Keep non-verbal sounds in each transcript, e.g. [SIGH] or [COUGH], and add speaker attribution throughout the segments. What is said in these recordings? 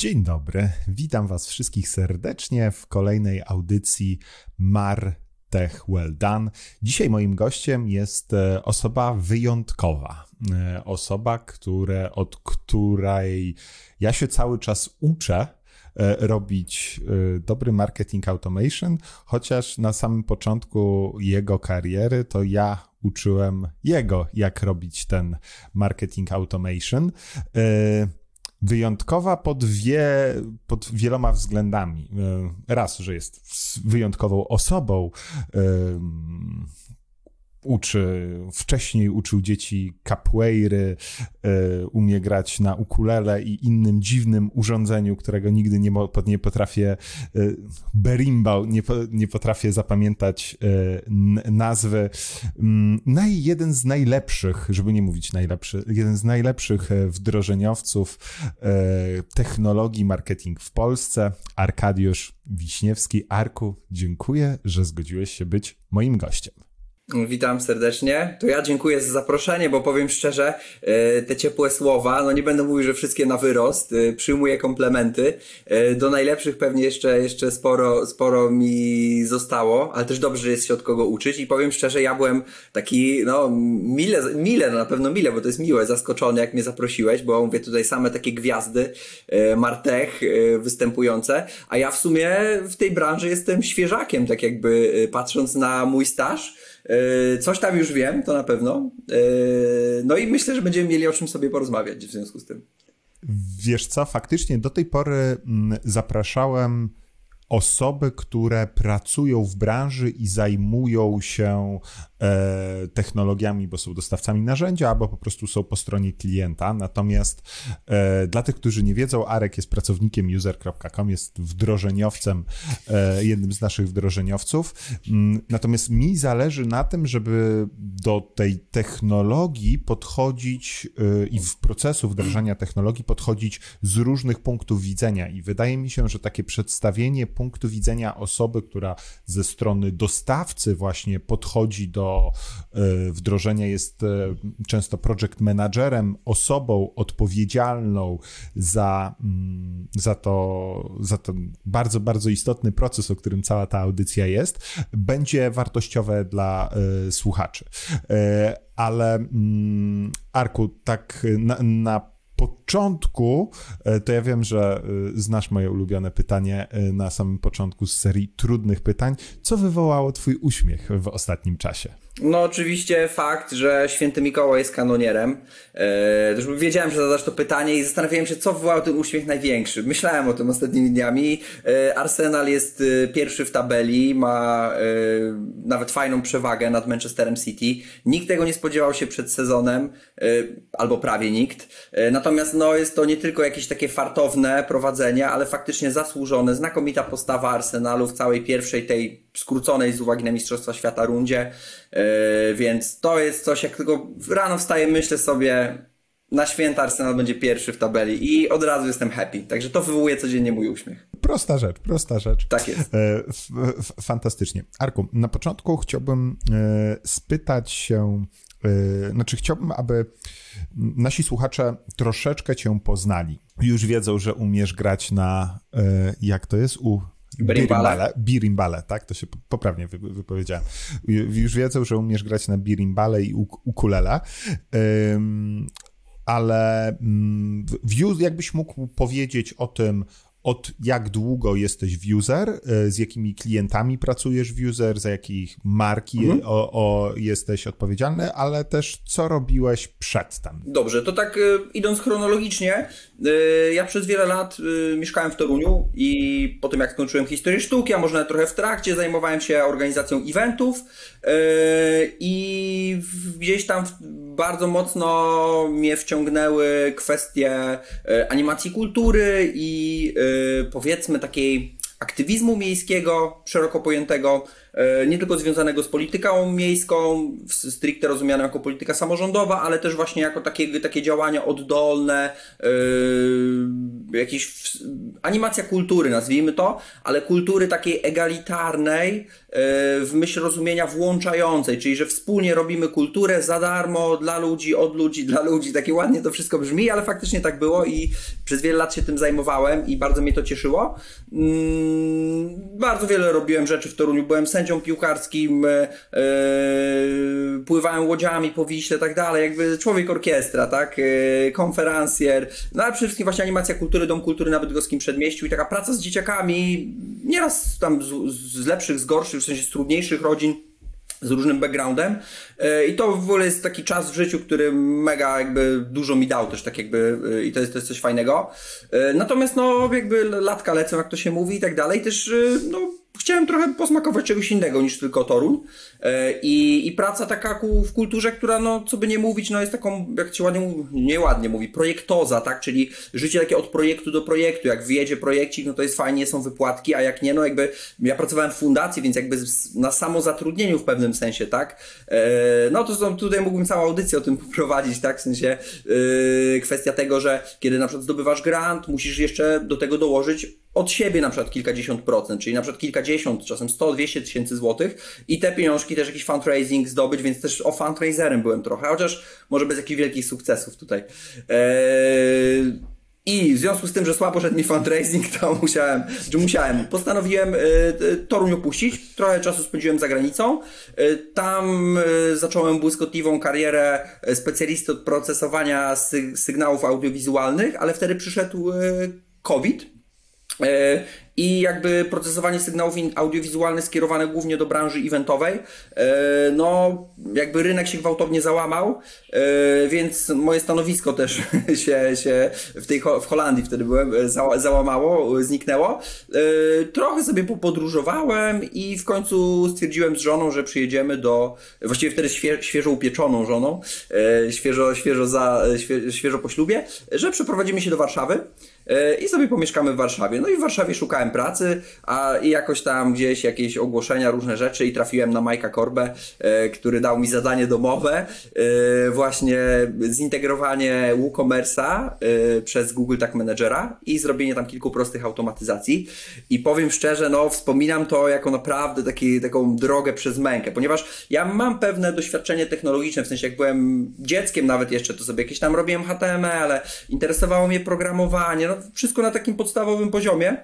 Speaker 1: Dzień dobry, witam Was wszystkich serdecznie w kolejnej audycji Mar Tech Well Done. Dzisiaj moim gościem jest e, osoba wyjątkowa. E, osoba, które, od której ja się cały czas uczę e, robić dobry marketing automation, chociaż na samym początku jego kariery to ja uczyłem jego, jak robić ten marketing automation wyjątkowa pod, wie, pod wieloma względami. E, raz, że jest wyjątkową osobą, uczy, wcześniej uczył dzieci capoeiry, e, umie grać na ukulele i innym dziwnym urządzeniu, którego nigdy nie, nie potrafię, e, berimbau, nie, nie potrafię zapamiętać e, nazwy. Mm, naj, jeden z najlepszych, żeby nie mówić najlepszy, jeden z najlepszych wdrożeniowców technologii marketing w Polsce, Arkadiusz Wiśniewski. Arku, dziękuję, że zgodziłeś się być moim gościem.
Speaker 2: Witam serdecznie. To ja dziękuję za zaproszenie, bo powiem szczerze, e, te ciepłe słowa, no nie będę mówił, że wszystkie na wyrost, e, przyjmuję komplementy. E, do najlepszych pewnie jeszcze, jeszcze sporo, sporo mi zostało, ale też dobrze jest się od kogo uczyć i powiem szczerze, ja byłem taki, no, mile, mile, no na pewno mile, bo to jest miłe, zaskoczony, jak mnie zaprosiłeś, bo mówię tutaj same takie gwiazdy, Martech występujące, a ja w sumie w tej branży jestem świeżakiem, tak jakby patrząc na mój staż, coś tam już wiem, to na pewno. E, no i myślę, że będziemy mieli o czym sobie porozmawiać w związku z tym.
Speaker 1: Wiesz co, faktycznie do tej pory mm, zapraszałem osoby, które pracują w branży i zajmują się e, technologiami, bo są dostawcami narzędzia, albo po prostu są po stronie klienta. Natomiast e, dla tych, którzy nie wiedzą, Arek jest pracownikiem user.com, jest wdrożeniowcem, e, jednym z naszych wdrożeniowców. Mm, natomiast mi zależy na tym, żeby do tej technologii podchodzić e, i w procesu wdrażania technologii podchodzić z różnych punktów widzenia. I wydaje mi się, że takie przedstawienie punktu widzenia osoby, która ze strony dostawcy właśnie podchodzi do e, wdrożenia, jest e, często project managerem, osobą odpowiedzialną za, mm, za, to, za ten bardzo, bardzo istotny proces, o którym cała ta audycja jest, będzie wartościowe dla e, słuchaczy. Ale mm, Arku, tak na, na początku, e, to ja wiem, że e, znasz moje ulubione pytanie e, na samym początku z serii trudnych pytań. Co wywołało Twój uśmiech w ostatnim czasie?
Speaker 2: No oczywiście fakt, że święty Mikołaj jest kanonierem. Eee, wiedziałem, że zadasz to pytanie i zastanawiałem się, co wywołał ten uśmiech największy. Myślałem o tym ostatnimi dniami. E, Arsenal jest e, pierwszy w tabeli, ma e, nawet fajną przewagę nad Manchesterem City. Nikt tego nie spodziewał się przed sezonem, albo prawie nikt. Natomiast no, jest to nie tylko jakieś takie fartowne prowadzenie, ale faktycznie zasłużone, znakomita postawa Arsenalu w całej pierwszej tej skróconej z uwagi na Mistrzostwa Świata rundzie, e, więc to jest coś, jak tylko rano wstaję, myślę sobie, na święta Arsenal będzie pierwszy w tabeli i od razu jestem happy. Także to wywołuje codziennie mój uśmiech.
Speaker 1: Prosta rzecz, prosta rzecz.
Speaker 2: Tak jest. E,
Speaker 1: fantastycznie. Arku, na początku chciałbym e, spytać się, znaczy chciałbym, aby nasi słuchacze troszeczkę cię poznali. Już wiedzą, że umiesz grać na, jak to jest, u Birimbale. Birimbale, tak? To się poprawnie wypowiedziałem. Już wiedzą, że umiesz grać na birimbale i ukulele. Ale um, jakbyś mógł powiedzieć o tym, od jak długo jesteś w user, e, z jakimi klientami pracujesz w user, za jakich marki mhm. o, o, jesteś odpowiedzialny, ale też co robiłeś przedtem.
Speaker 2: Dobrze, to tak e, idąc chronologicznie, e, ja przez wiele lat mieszkałem w Toruniu i po tym jak skończyłem historię sztuki, a może nawet trochę w trakcie, zajmowałem się organizacją eventów i gdzieś tam bardzo mocno mnie wciągnęły kwestie animacji kultury i powiedzmy takiej aktywizmu miejskiego, szeroko pojętego, nie tylko związanego z polityką miejską, stricte rozumianą jako polityka samorządowa, ale też właśnie jako takie, takie działania oddolne, yy, jakieś animacja kultury, nazwijmy to, ale kultury takiej egalitarnej, w myśl rozumienia włączającej, czyli że wspólnie robimy kulturę za darmo, dla ludzi, od ludzi, dla ludzi. Takie ładnie to wszystko brzmi, ale faktycznie tak było i przez wiele lat się tym zajmowałem i bardzo mnie to cieszyło. Mm, bardzo wiele robiłem rzeczy w Toruniu. Byłem sędzią piłkarskim, e, e, pływałem łodziami po Wiśle, tak dalej. Jakby człowiek orkiestra, tak? E, konferencjer. No ale przede wszystkim właśnie animacja kultury, Dom Kultury na Bydgoskim Przedmieściu i taka praca z dzieciakami, nieraz tam z, z lepszych, z gorszych, w sensie z trudniejszych rodzin z różnym backgroundem i to w ogóle jest taki czas w życiu, który mega jakby dużo mi dał też tak jakby i to jest, to jest coś fajnego. Natomiast no jakby latka lecą, jak to się mówi i tak dalej, też no chciałem trochę posmakować czegoś innego niż tylko Toruń. E, I, i praca taka w kulturze, która, no, co by nie mówić, no jest taką, jak się ładnie nieładnie mówi, projektoza, tak? Czyli życie takie od projektu do projektu. Jak wyjedzie projekcik, no to jest fajnie, są wypłatki, a jak nie, no jakby ja pracowałem w fundacji, więc jakby na samozatrudnieniu w pewnym sensie, tak? E, no to tutaj mógłbym całą audycję o tym [LAUGHS] poprowadzić, tak? W sensie yy, kwestia tego, że kiedy na przykład zdobywasz grant, musisz jeszcze do tego dołożyć od siebie na przykład kilkadziesiąt procent, czyli na przykład kilkadziesiąt, czasem 100-200 tysięcy złotych i te pieniążki też jakiś fundraising zdobyć, więc też o fundraiserem byłem trochę, chociaż może bez jakichś wielkich sukcesów tutaj. Eee... I w związku z tym, że słabo szedł mi fundraising, to [LAUGHS] musiałem, że musiałem, postanowiłem y, Toruń opuścić. Trochę czasu spędziłem za granicą. Y, tam y, zacząłem błyskotliwą karierę specjalisty od procesowania sy sygnałów audiowizualnych, ale wtedy przyszedł COVID i jakby procesowanie sygnałów audiowizualnych skierowane głównie do branży eventowej. E, no, jakby rynek się gwałtownie załamał, e, więc moje stanowisko też [LAUGHS] się, się w tej w Holandii wtedy byłem, załamało, zniknęło. Trochę sobie popodróżowałem i w końcu stwierdziłem z żoną, że przyjedziemy do, właściwie wtedy świeżo upieczoną żoną, świeżo, świeżo, za, świeżo po ślubie, że przeprowadzimy się do Warszawy. E, i sobie pomieszkamy w Warszawie. No i w Warszawie szukałem pracy, a i jakoś tam gdzieś jakieś ogłoszenia, różne rzeczy i trafiłem na Majka Korbę, e, który dał mi zadanie domowe, e, właśnie zintegrowanie WooCommerce'a przez Google Tag Managera i zrobienie tam kilku prostych automatyzacji. I powiem szczerze, no wspominam to jako naprawdę taki, taką drogę przez mękę, ponieważ ja mam pewne doświadczenie technologiczne, w sensie jak byłem dzieckiem nawet jeszcze, to sobie jakieś tam robiłem HTML, interesowało mnie programowanie, no wszystko na takim podstawowym poziomie.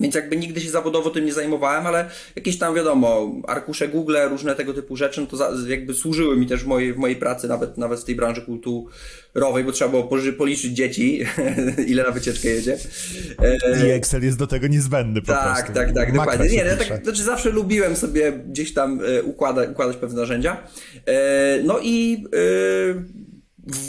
Speaker 2: Więc jakby nigdy się zawodowo tym nie zajmowałem, ale jakieś tam wiadomo, arkusze Google, różne tego typu rzeczy, no to za, jakby służyły mi też w mojej, w mojej pracy, nawet, nawet w tej branży kulturowej, bo trzeba było policzyć dzieci, [LAUGHS] ile na wycieczkę jedzie.
Speaker 1: I Excel jest do tego niezbędny po
Speaker 2: tak,
Speaker 1: prostu.
Speaker 2: Tak, tak, dokładnie. Nie, ja tak, znaczy zawsze lubiłem sobie gdzieś tam e, układać, układać pewne narzędzia. E, no i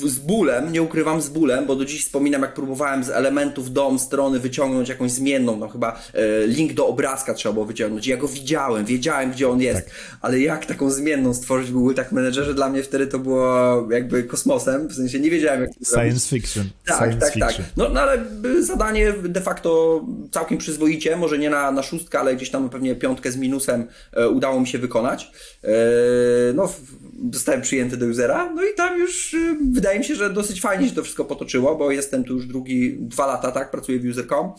Speaker 2: e, z bólem, nie ukrywam z bólem, bo do dziś wspominam, jak próbowałem z elementów dom, strony wyciągnąć jakąś zmienną, no chyba e, link do obrazka trzeba było wyciągnąć. Ja go widziałem, wiedziałem, gdzie on jest, tak. ale jak taką zmienną stworzyć w Google tak menedżerze, dla mnie wtedy to było jakby kosmosem, w sensie nie wiedziałem, jak to
Speaker 1: Science fiction.
Speaker 2: Tak,
Speaker 1: Science
Speaker 2: tak,
Speaker 1: fiction.
Speaker 2: tak. No, no ale zadanie de facto całkiem przyzwoicie, może nie na, na szóstkę, ale gdzieś tam pewnie piątkę z minusem e, udało mi się wykonać. E, no, zostałem przyjęty do usera, no i tam już y, wydaje mi się, że dosyć fajnie się to wszystko potoczyło, bo jestem tu już drugi, dwa lata, tak, pracuję w user.com.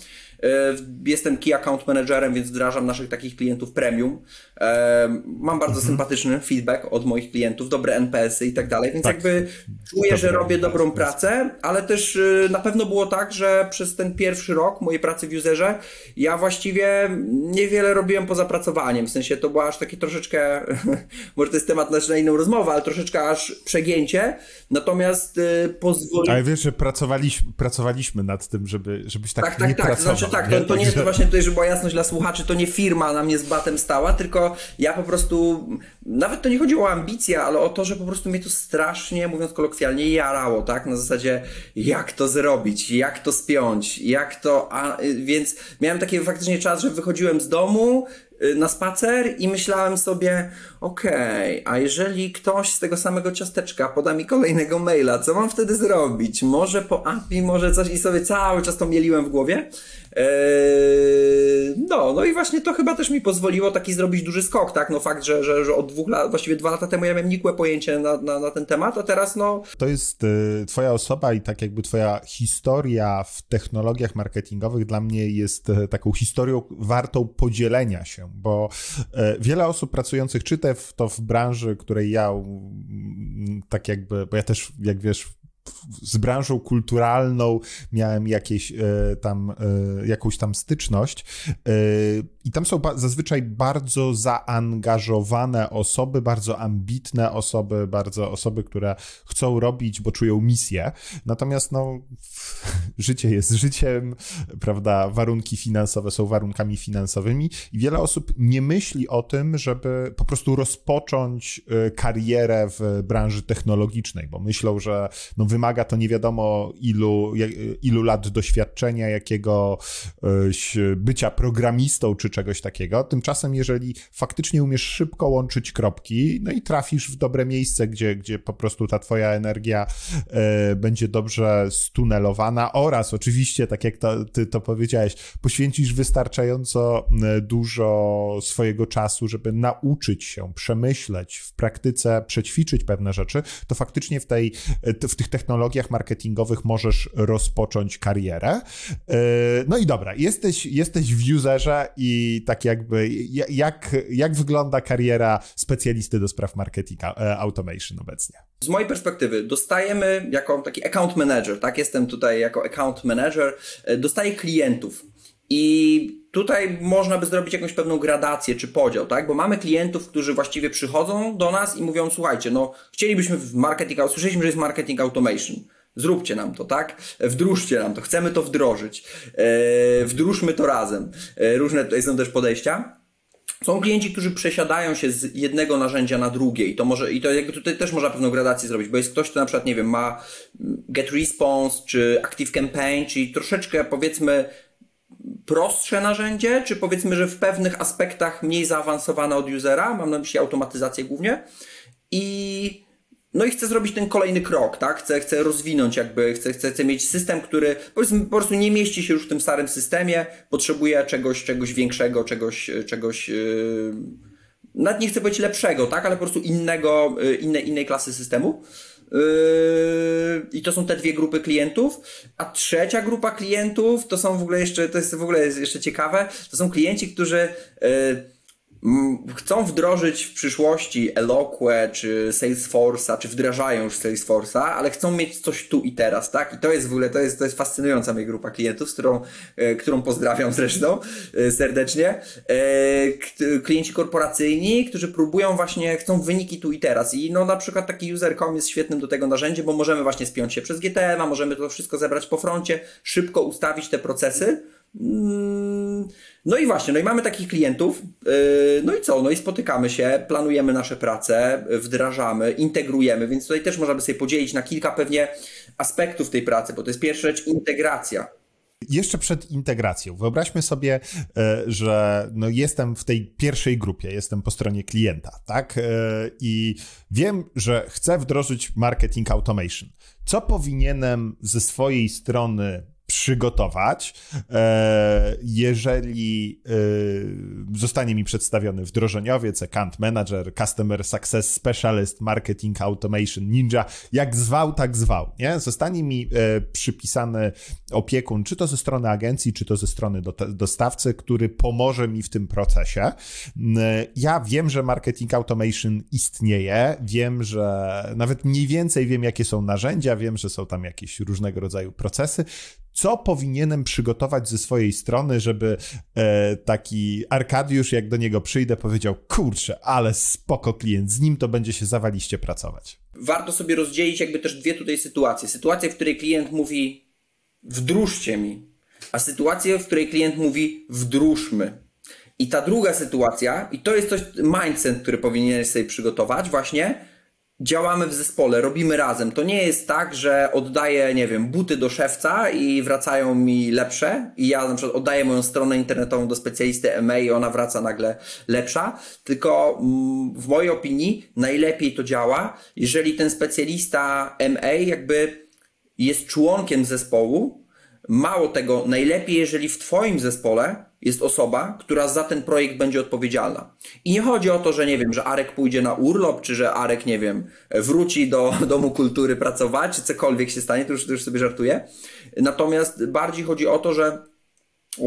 Speaker 2: E, jestem Key Account Managerem, więc wdrażam naszych takich klientów premium. E, mam bardzo mhm. sympatyczny feedback od moich klientów, dobre NPS-y i tak dalej, więc tak. jakby czuję, że robię dobrą pracę, ale też y, na pewno było tak, że przez ten pierwszy rok mojej pracy w userze ja właściwie niewiele robiłem poza pracowaniem, w sensie to było aż takie troszeczkę, [LAUGHS] może to jest temat na inną rozmowę, ale troszeczkę aż przegięcie, natomiast pozwoliłem...
Speaker 1: Ale wiesz, że pracowaliśmy, pracowaliśmy nad tym, żeby, żebyś tak, tak nie tak, pracował.
Speaker 2: Tak, znaczy tak, to, to nie jest właśnie tutaj, żeby była jasność dla słuchaczy, to nie firma na mnie z batem stała, tylko ja po prostu, nawet to nie chodziło o ambicje, ale o to, że po prostu mnie to strasznie, mówiąc kolokwialnie, jarało, tak? Na zasadzie, jak to zrobić, jak to spiąć, jak to, a, więc miałem taki faktycznie czas, że wychodziłem z domu, y, na spacer i myślałem sobie, okej, okay, a jeżeli ktoś z tego samego ciasteczka poda mi kolejnego maila, co mam wtedy zrobić? Może po API, może coś i sobie cały czas to mieliłem w głowie. Eee, no, no i właśnie to chyba też mi pozwoliło taki zrobić duży skok, tak? No fakt, że, że, że od dwóch lat, właściwie dwa lata temu ja miałem nikłe pojęcie na, na, na ten temat, a teraz no...
Speaker 1: To jest y, twoja osoba i tak jakby twoja historia w technologiach marketingowych dla mnie jest y, taką historią wartą podzielenia się, bo y, wiele osób pracujących, czy te w, to w branży, której ja tak jakby, bo ja też, jak wiesz, z branżą kulturalną miałem jakieś e, tam, e, jakąś tam styczność e, i tam są zazwyczaj bardzo zaangażowane osoby, bardzo ambitne osoby, bardzo osoby, które chcą robić, bo czują misję. Natomiast no, [LAUGHS] życie jest życiem, prawda? Warunki finansowe są warunkami finansowymi i wiele osób nie myśli o tym, żeby po prostu rozpocząć karierę w branży technologicznej, bo myślą, że no, wymaga to nie wiadomo ilu, ilu lat doświadczenia, jakiegoś bycia programistą czy czegoś takiego. Tymczasem, jeżeli faktycznie umiesz szybko łączyć kropki, no i trafisz w dobre miejsce, gdzie, gdzie po prostu ta twoja energia e, będzie dobrze stunelowana oraz oczywiście, tak jak to, ty to powiedziałeś, poświęcisz wystarczająco dużo swojego czasu, żeby nauczyć się, przemyśleć, w praktyce przećwiczyć pewne rzeczy, to faktycznie w, tej, w tych technologiach marketingowych możesz rozpocząć karierę. E, no i dobra, jesteś, jesteś w userze i tak jakby jak, jak wygląda kariera specjalisty do spraw marketing e, automation obecnie?
Speaker 2: Z mojej perspektywy dostajemy jako taki account manager, tak jestem tutaj jako account manager, e, dostaję klientów i tutaj można by zrobić jakąś pewną gradację czy podział, tak? Bo mamy klientów, którzy właściwie przychodzą do nas i mówią, słuchajcie, no chcielibyśmy w marketing, usłyszeliśmy, że jest marketing automation. Zróbcie nam to, tak? Wdróżcie nam to, chcemy to wdrożyć. E, wdróżmy to razem. E, różne tutaj są też podejścia. Są klienci, którzy przesiadają się z jednego narzędzia na drugie i to może, i to jakby tutaj też można pewną gradację zrobić, bo jest ktoś, kto na przykład, nie wiem, ma Get Response czy Active Campaign, czyli troszeczkę powiedzmy prostsze narzędzie, czy powiedzmy, że w pewnych aspektach mniej zaawansowane od usera, mam na myśli automatyzację głównie i no i chcę zrobić ten kolejny krok, tak? Chcę, chcę rozwinąć jakby, chcę, chcę, chcę mieć system, który powiedzmy po prostu nie mieści się już w tym starym systemie, potrzebuje czegoś, czegoś większego, czegoś, czegoś yy, nawet nie chcę powiedzieć lepszego, tak? Ale po prostu innego, yy, innej, innej klasy systemu. Yy, I to są te dwie grupy klientów. A trzecia grupa klientów to są w ogóle jeszcze, to jest w ogóle jeszcze ciekawe, to są klienci, którzy yy, chcą wdrożyć w przyszłości Eloque czy Salesforce'a, czy wdrażają już Salesforce'a, ale chcą mieć coś tu i teraz, tak? I to jest w ogóle, to jest, to jest fascynująca moja grupa klientów, z którą, e, którą pozdrawiam zresztą e, serdecznie. E, klienci korporacyjni, którzy próbują właśnie, chcą wyniki tu i teraz. I no na przykład taki user.com jest świetnym do tego narzędziem, bo możemy właśnie spiąć się przez GTM, a możemy to wszystko zebrać po froncie, szybko ustawić te procesy. Mm, no i właśnie, no i mamy takich klientów, yy, no i co, no i spotykamy się, planujemy nasze prace, wdrażamy, integrujemy, więc tutaj też można by sobie podzielić na kilka pewnie aspektów tej pracy, bo to jest pierwsza rzecz integracja.
Speaker 1: Jeszcze przed integracją, wyobraźmy sobie, e, że no jestem w tej pierwszej grupie, jestem po stronie klienta, tak? E, I wiem, że chcę wdrożyć marketing automation. Co powinienem ze swojej strony przygotować. E, jeżeli e, zostanie mi przedstawiony wdrożeniowiec, account manager, customer success specialist, marketing automation, ninja, jak zwał, tak zwał, nie? Zostanie mi e, przypisany opiekun, czy to ze strony agencji, czy to ze strony dostawcy, który pomoże mi w tym procesie. Ja wiem, że marketing automation istnieje, wiem, że nawet mniej więcej wiem, jakie są narzędzia, wiem, że są tam jakieś różnego rodzaju procesy co powinienem przygotować ze swojej strony, żeby e, taki Arkadiusz, jak do niego przyjdę, powiedział: Kurczę, ale spoko klient, z nim to będzie się zawaliście pracować.
Speaker 2: Warto sobie rozdzielić jakby też dwie tutaj sytuacje. Sytuację, w której klient mówi: Wdróżcie mi, a sytuację, w której klient mówi: Wdróżmy. I ta druga sytuacja, i to jest coś, mindset, który powinieneś sobie przygotować, właśnie działamy w zespole, robimy razem. To nie jest tak, że oddaję, nie wiem, buty do szewca i wracają mi lepsze i ja na przykład oddaję moją stronę internetową do specjalisty MA i ona wraca nagle lepsza, tylko mm, w mojej opinii najlepiej to działa, jeżeli ten specjalista MA jakby jest członkiem zespołu, Mało tego, najlepiej, jeżeli w Twoim zespole jest osoba, która za ten projekt będzie odpowiedzialna. I nie chodzi o to, że nie wiem, że Arek pójdzie na urlop, czy że Arek, nie wiem, wróci do [LAUGHS] Domu Kultury pracować, czy cokolwiek się stanie, to już, to już sobie żartuję. Natomiast bardziej chodzi o to, że y,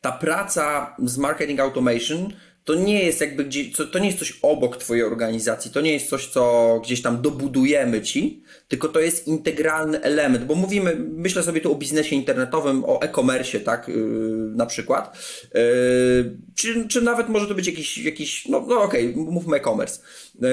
Speaker 2: ta praca z marketing automation to nie jest jakby gdzieś, to nie jest coś obok twojej organizacji, to nie jest coś, co gdzieś tam dobudujemy ci, tylko to jest integralny element, bo mówimy, myślę sobie tu o biznesie internetowym, o e-commerce, tak, yy, na przykład, yy, czy, czy nawet może to być jakiś, jakiś no, no okej, okay, mówmy e-commerce, yy,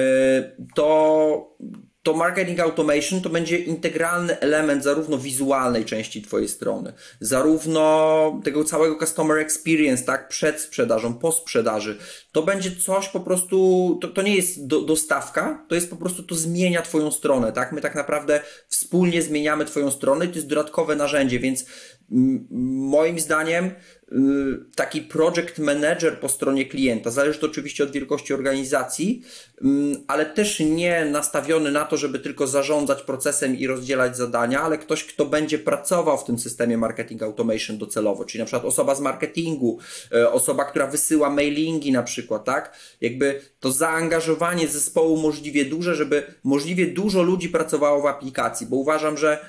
Speaker 2: to to marketing automation to będzie integralny element zarówno wizualnej części Twojej strony, zarówno tego całego customer experience, tak, przed sprzedażą, po sprzedaży. To będzie coś po prostu, to, to nie jest do, dostawka, to jest po prostu, to zmienia Twoją stronę, tak? My tak naprawdę wspólnie zmieniamy Twoją stronę i to jest dodatkowe narzędzie, więc moim zdaniem Y, taki project manager po stronie klienta. Zależy to oczywiście od wielkości organizacji, mm, ale też nie nastawiony na to, żeby tylko zarządzać procesem i rozdzielać zadania, ale ktoś, kto będzie pracował w tym systemie marketing automation docelowo, czyli na przykład osoba z marketingu, y, osoba, która wysyła mailingi na przykład, tak? Jakby to zaangażowanie zespołu możliwie duże, żeby możliwie dużo ludzi pracowało w aplikacji, bo uważam, że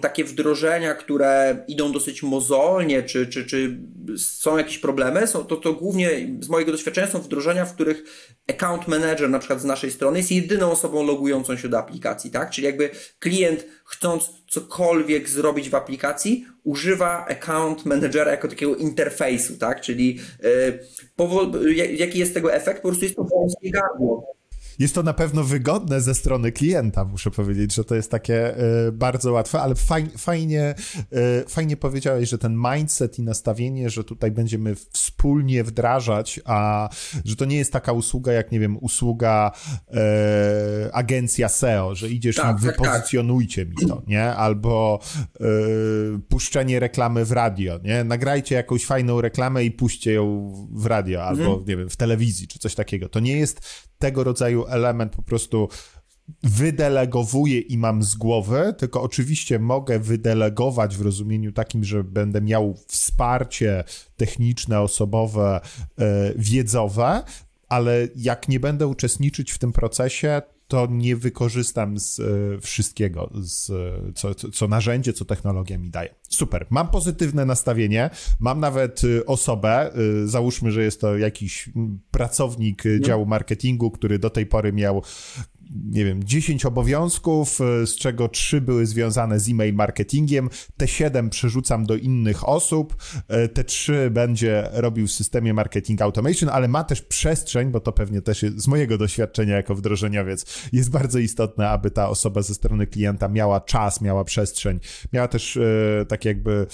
Speaker 2: takie wdrożenia, które idą dosyć mozolnie, czy, czy, czy są jakieś problemy, są, to, to głównie z mojego doświadczenia są wdrożenia, w których account manager na przykład z naszej strony jest jedyną osobą logującą się do aplikacji, tak? Czyli jakby klient chcąc cokolwiek zrobić w aplikacji, używa account managera jako takiego interfejsu, tak? Czyli yy, jaki jest tego efekt? Po prostu jest to wąskie gardło
Speaker 1: jest to na pewno wygodne ze strony klienta, muszę powiedzieć, że to jest takie y, bardzo łatwe, ale faj, fajnie, y, fajnie powiedziałeś, że ten mindset i nastawienie, że tutaj będziemy wspólnie wdrażać, a że to nie jest taka usługa jak, nie wiem, usługa y, agencja SEO, że idziesz tak, i wypozycjonujcie tak, tak. mi to, nie? Albo puszczenie reklamy w radio, nie? Nagrajcie jakąś fajną reklamę i puśćcie ją w radio, albo, mhm. nie wiem, w telewizji, czy coś takiego. To nie jest tego rodzaju element po prostu wydelegowuję i mam z głowy, tylko oczywiście mogę wydelegować w rozumieniu takim, że będę miał wsparcie techniczne, osobowe, e, wiedzowe, ale jak nie będę uczestniczyć w tym procesie, to nie wykorzystam z e, wszystkiego, z, co, co narzędzie, co technologia mi daje. Super. Mam pozytywne nastawienie, mam nawet e, osobę, e, załóżmy, że jest to jakiś pracownik działu marketingu, który do tej pory miał nie wiem, 10 obowiązków, e, z czego 3 były związane z e-mail marketingiem, te 7 przerzucam do innych osób, e, te 3 będzie robił w systemie marketing automation, ale ma też przestrzeń, bo to pewnie też jest, z mojego doświadczenia jako wdrożeniowiec jest bardzo istotne, aby ta osoba ze strony klienta miała czas, miała przestrzeń, miała też e, tak jakby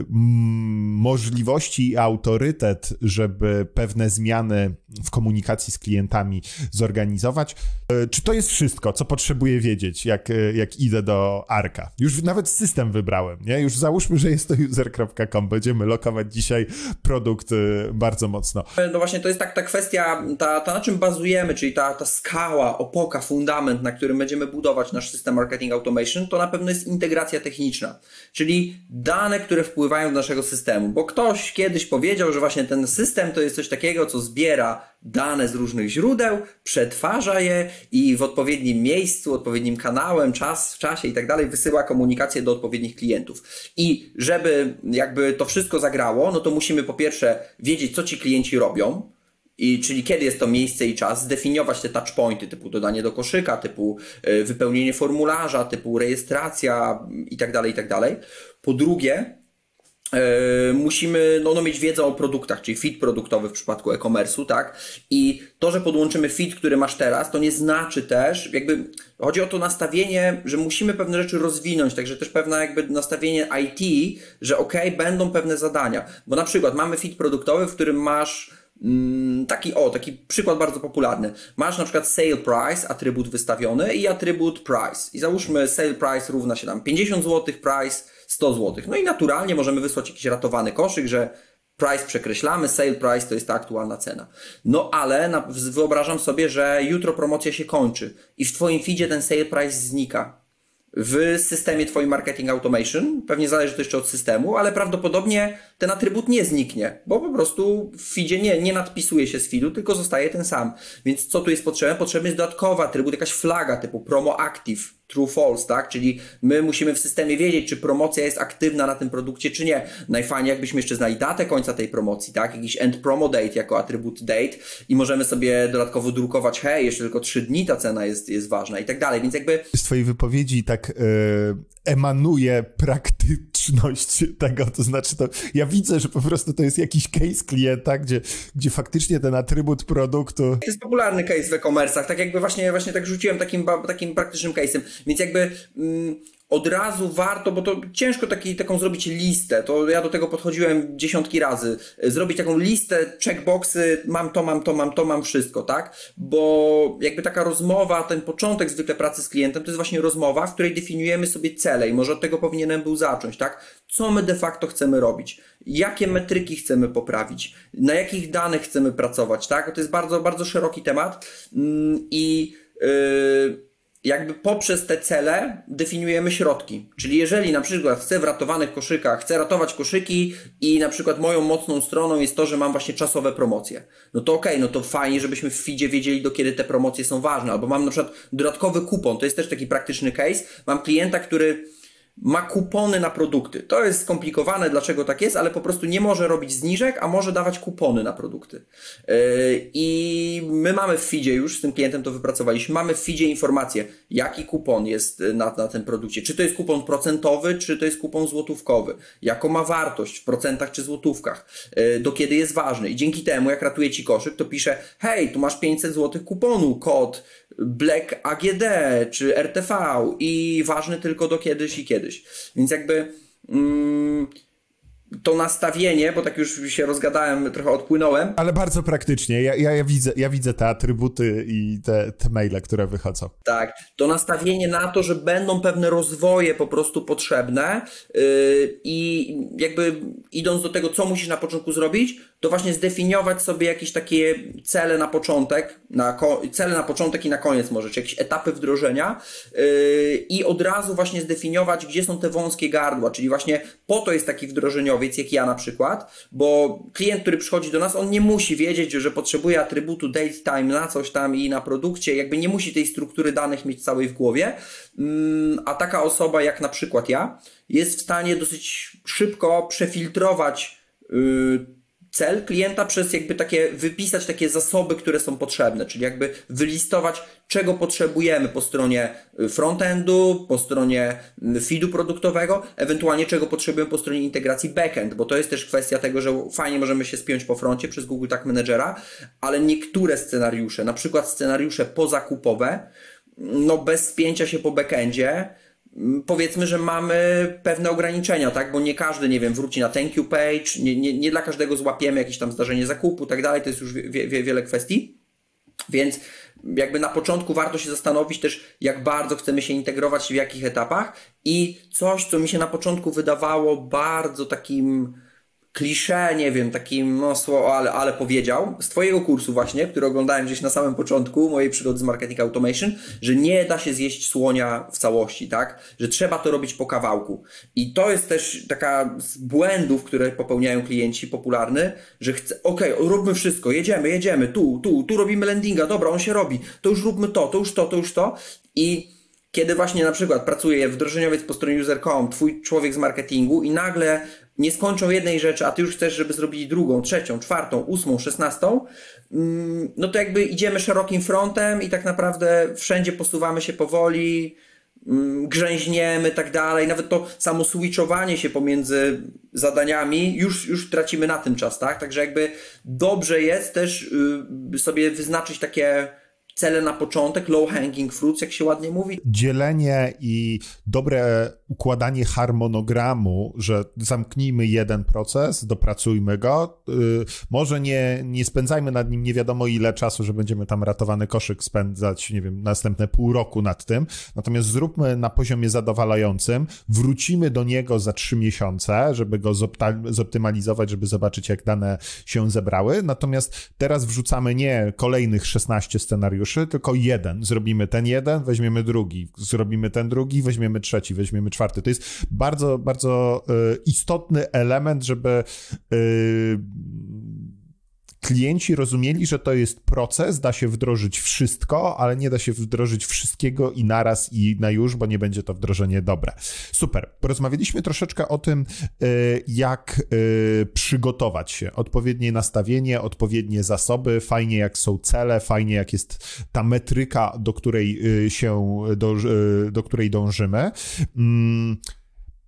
Speaker 1: możliwości i autorytet, żeby pewne zmiany w komunikacji z klientami zorganizować. E, czy to jest wszystko, co potrzebuję wiedzieć, jak, e, jak idę do Arka? Już nawet system wybrałem, nie? Już załóżmy, że jest to user.com. Będziemy lokować dzisiaj produkt e, bardzo mocno.
Speaker 2: No właśnie, to jest tak ta kwestia, ta, na czym bazujemy, czyli ta, ta skała, opoka, fundament, na którym będziemy budować nasz system marketing automation, to na pewno jest integracja techniczna, czyli dane, które wpływają do naszego systemu, bo ktoś kiedyś powiedział, że właśnie ten system to jest coś takiego, co zbiera dane z różnych źródeł, przetwarza je i w odpowiednim miejscu, odpowiednim kanałem, czas, w czasie i tak dalej wysyła komunikację do odpowiednich klientów. I żeby jakby to wszystko zagrało, no to musimy po pierwsze wiedzieć, co ci klienci robią, i czyli kiedy jest to miejsce i czas, zdefiniować te touchpointy typu dodanie do koszyka, typu e, wypełnienie formularza, typu rejestracja i tak dalej, i tak. Po drugie, musimy no, no, mieć wiedzę o produktach, czyli fit produktowy w przypadku e-commerce'u, tak? I to, że podłączymy fit, który masz teraz, to nie znaczy też, jakby chodzi o to nastawienie, że musimy pewne rzeczy rozwinąć, także też pewne jakby nastawienie IT, że ok, będą pewne zadania, bo na przykład mamy fit produktowy, w którym masz Mm, taki, o, taki przykład bardzo popularny. Masz na przykład sale price, atrybut wystawiony i atrybut price. I załóżmy sale price równa się tam 50 zł, price 100 zł. No i naturalnie możemy wysłać jakiś ratowany koszyk, że price przekreślamy, sale price to jest ta aktualna cena. No ale na, wyobrażam sobie, że jutro promocja się kończy i w Twoim feedzie ten sale price znika w systemie Twoim marketing automation. Pewnie zależy to jeszcze od systemu, ale prawdopodobnie ten atrybut nie zniknie, bo po prostu w feedzie nie, nie nadpisuje się z feedu, tylko zostaje ten sam. Więc co tu jest potrzebne? Potrzebny jest dodatkowy atrybut, jakaś flaga typu promo active, true false, tak? Czyli my musimy w systemie wiedzieć, czy promocja jest aktywna na tym produkcie, czy nie. Najfajniej jakbyśmy jeszcze znali datę końca tej promocji, tak? Jakiś end promo date jako atrybut date i możemy sobie dodatkowo drukować, hej, jeszcze tylko 3 dni ta cena jest, jest ważna i tak dalej, więc jakby...
Speaker 1: Z twojej wypowiedzi tak yy, emanuje praktyczność [LAUGHS] tego, to znaczy to, ja widzę, że po prostu to jest jakiś case klienta, gdzie, gdzie faktycznie ten atrybut produktu...
Speaker 2: To jest popularny case w e-commerce'ach, tak jakby właśnie, właśnie tak rzuciłem takim, takim praktycznym case'em, więc jakby... Mm, od razu warto, bo to ciężko taki, taką zrobić listę, to ja do tego podchodziłem dziesiątki razy, zrobić taką listę, checkboxy, mam to, mam to, mam to, mam wszystko, tak? Bo jakby taka rozmowa, ten początek zwykle pracy z klientem, to jest właśnie rozmowa, w której definiujemy sobie cele i może od tego powinienem był zacząć, tak? Co my de facto chcemy robić? Jakie metryki chcemy poprawić? Na jakich danych chcemy pracować, tak? To jest bardzo, bardzo szeroki temat mm, i yy, jakby poprzez te cele definiujemy środki. Czyli jeżeli na przykład chcę w ratowanych koszykach, chcę ratować koszyki i na przykład moją mocną stroną jest to, że mam właśnie czasowe promocje. No to okej, okay, no to fajnie, żebyśmy w feedzie wiedzieli, do kiedy te promocje są ważne. Albo mam na przykład dodatkowy kupon, to jest też taki praktyczny case. Mam klienta, który ma kupony na produkty. To jest skomplikowane, dlaczego tak jest, ale po prostu nie może robić zniżek, a może dawać kupony na produkty. Yy, I my mamy w feedzie już, z tym klientem to wypracowaliśmy, mamy w feedzie informację, jaki kupon jest na, na tym produkcie. Czy to jest kupon procentowy, czy to jest kupon złotówkowy. Jaką ma wartość w procentach czy złotówkach. Yy, do kiedy jest ważny. I dzięki temu, jak ratuje Ci koszyk, to pisze, hej, tu masz 500 złotych kuponu, kod Black AGD czy RTV i ważny tylko do kiedyś i kiedyś. Więc jakby mm, to nastawienie, bo tak już się rozgadałem, trochę odpłynąłem.
Speaker 1: Ale bardzo praktycznie. Ja, ja, ja, widzę, ja widzę te atrybuty i te, te maile, które wychodzą.
Speaker 2: Tak. To nastawienie na to, że będą pewne rozwoje po prostu potrzebne yy, i jakby idąc do tego, co musisz na początku zrobić, to właśnie zdefiniować sobie jakieś takie cele na początek, na cele na początek i na koniec może, czy jakieś etapy wdrożenia yy, i od razu właśnie zdefiniować, gdzie są te wąskie gardła, czyli właśnie po to jest taki wdrożeniowiec, jak ja na przykład, bo klient, który przychodzi do nas, on nie musi wiedzieć, że potrzebuje atrybutu date time na coś tam i na produkcie, jakby nie musi tej struktury danych mieć całej w głowie, yy, a taka osoba jak na przykład ja, jest w stanie dosyć szybko przefiltrować yy, cel klienta przez jakby takie, wypisać takie zasoby, które są potrzebne, czyli jakby wylistować, czego potrzebujemy po stronie y, frontendu, po stronie y, feedu produktowego, ewentualnie czego potrzebujemy po stronie integracji backend, bo to jest też kwestia tego, że fajnie możemy się spiąć po froncie przez Google Tag Managera, ale niektóre scenariusze, na przykład scenariusze pozakupowe, no bez spięcia się po backendzie, powiedzmy, że mamy pewne ograniczenia, tak? Bo nie każdy, nie wiem, wróci na thank you page, nie, nie, nie dla każdego złapiemy jakieś tam zdarzenie zakupu, tak dalej, to jest już wie, wie, wiele kwestii. Więc jakby na początku warto się zastanowić też, jak bardzo chcemy się integrować, w jakich etapach i coś, co mi się na początku wydawało bardzo takim klisze, nie wiem, takim no słowo, ale, ale powiedział, z Twojego kursu właśnie, który oglądałem gdzieś na samym początku mojej przygody z Marketing Automation, że nie da się zjeść słonia w całości, tak? Że trzeba to robić po kawałku. I to jest też taka z błędów, które popełniają klienci popularny, że chce, okej, okay, róbmy wszystko, jedziemy, jedziemy, tu, tu, tu robimy landinga, dobra, on się robi, to już róbmy to, to już to, to już to i kiedy właśnie na przykład pracuje wdrożeniowiec po stronie user.com, twój człowiek z marketingu i nagle nie skończą jednej rzeczy, a ty już chcesz, żeby zrobili drugą, trzecią, czwartą, ósmą, szesnastą, mm, no to jakby idziemy szerokim frontem i tak naprawdę wszędzie posuwamy się powoli, mm, grzęźniemy, tak dalej. Nawet to samo switchowanie się pomiędzy zadaniami już, już tracimy na tym czas, tak? Także jakby dobrze jest też y, sobie wyznaczyć takie cele na początek, low hanging fruits, jak się ładnie mówi.
Speaker 1: Dzielenie i dobre układanie harmonogramu, że zamknijmy jeden proces, dopracujmy go. Y, może nie, nie spędzajmy nad nim nie wiadomo ile czasu, że będziemy tam ratowany koszyk spędzać, nie wiem, następne pół roku nad tym. Natomiast zróbmy na poziomie zadowalającym, wrócimy do niego za trzy miesiące, żeby go zoptymalizować, żeby zobaczyć, jak dane się zebrały. Natomiast teraz wrzucamy nie kolejnych 16 scenariuszy, tylko jeden. Zrobimy ten jeden, weźmiemy drugi, zrobimy ten drugi, weźmiemy trzeci, weźmiemy czwarty. To jest bardzo, bardzo y, istotny element, żeby y, klienci rozumieli, że to jest proces, da się wdrożyć wszystko, ale nie da się wdrożyć wszystkiego i naraz i na już, bo nie będzie to wdrożenie dobre. Super. Porozmawialiśmy troszeczkę o tym, y, jak przygotować się. Odpowiednie nastawienie, odpowiednie zasoby, fajnie jak są cele, fajnie jak jest ta metryka, do której się, do, do której dążymy.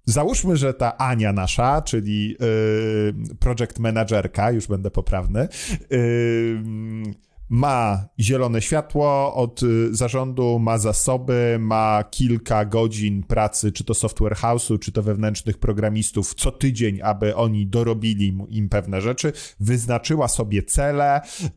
Speaker 1: Załóżmy, że ta Ania nasza, czyli yy, project managerka, już będę poprawny, yy, ma zielone światło od y, zarządu, ma zasoby, ma kilka godzin pracy, czy to software house'u, czy to wewnętrznych programistów co tydzień, aby oni dorobili im pewne rzeczy, wyznaczyła sobie cele, y,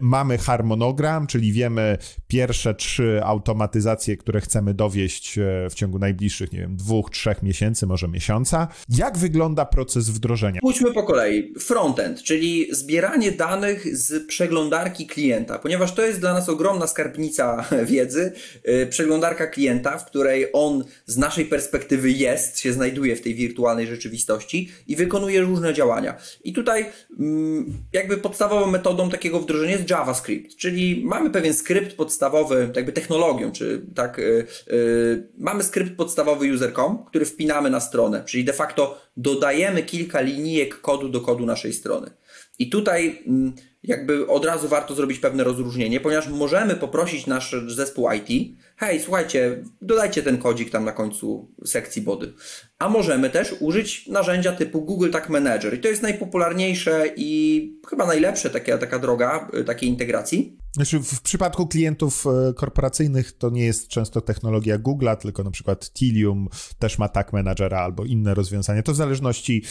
Speaker 1: mamy harmonogram, czyli wiemy pierwsze trzy automatyzacje, które chcemy dowieść y, w ciągu najbliższych, nie wiem, dwóch, trzech miesięcy, może miesiąca. Jak wygląda proces wdrożenia?
Speaker 2: Pójdźmy po kolei. Frontend, czyli zbieranie danych z przeglądarki klienta klienta, ponieważ to jest dla nas ogromna skarbnica [LAUGHS] wiedzy, y, przeglądarka klienta, w której on z naszej perspektywy jest, się znajduje w tej wirtualnej rzeczywistości i wykonuje różne działania. I tutaj mm, jakby podstawową metodą takiego wdrożenia jest JavaScript, czyli mamy pewien skrypt podstawowy, jakby technologią, czy tak, yy, yy, mamy skrypt podstawowy user.com, który wpinamy na stronę, czyli de facto dodajemy kilka linijek kodu do kodu naszej strony. I tutaj mm, jakby od razu warto zrobić pewne rozróżnienie, ponieważ możemy poprosić nasz zespół IT, hej, słuchajcie, dodajcie ten kodzik tam na końcu sekcji body. A możemy też użyć narzędzia typu Google Tag Manager i to jest najpopularniejsze i chyba najlepsze taka, taka droga y, takiej integracji.
Speaker 1: Znaczy w przypadku klientów e, korporacyjnych to nie jest często technologia Google'a, tylko na przykład Tilium też ma Tag Managera albo inne rozwiązania. To w zależności,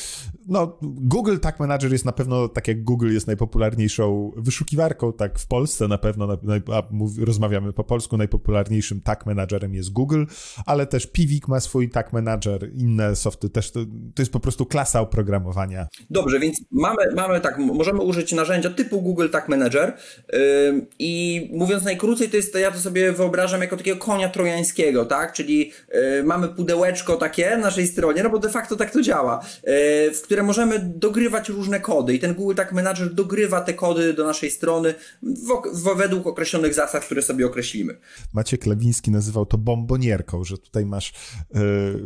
Speaker 1: no Google Tag Manager jest na pewno, tak jak Google jest najpopularniejszą wyszukiwarką, tak w Polsce na pewno, a rozmawiamy po polsku, najpopularniejszym Tag Managerem jest Google, ale też Pivik ma swój Tag Manager, inne softy też, to, to jest po prostu klasa oprogramowania.
Speaker 2: Dobrze, więc mamy, mamy tak, możemy użyć narzędzia typu Google Tag Manager, yy i mówiąc najkrócej, to jest to ja to sobie wyobrażam jako takiego konia trojańskiego, tak? Czyli y, mamy pudełeczko takie na naszej stronie, no bo de facto tak to działa, y, w które możemy dogrywać różne kody i ten Google Tag Manager dogrywa te kody do naszej strony w, w, według określonych zasad, które sobie określimy.
Speaker 1: Maciek Lewiński nazywał to bombonierką, że tutaj masz, y,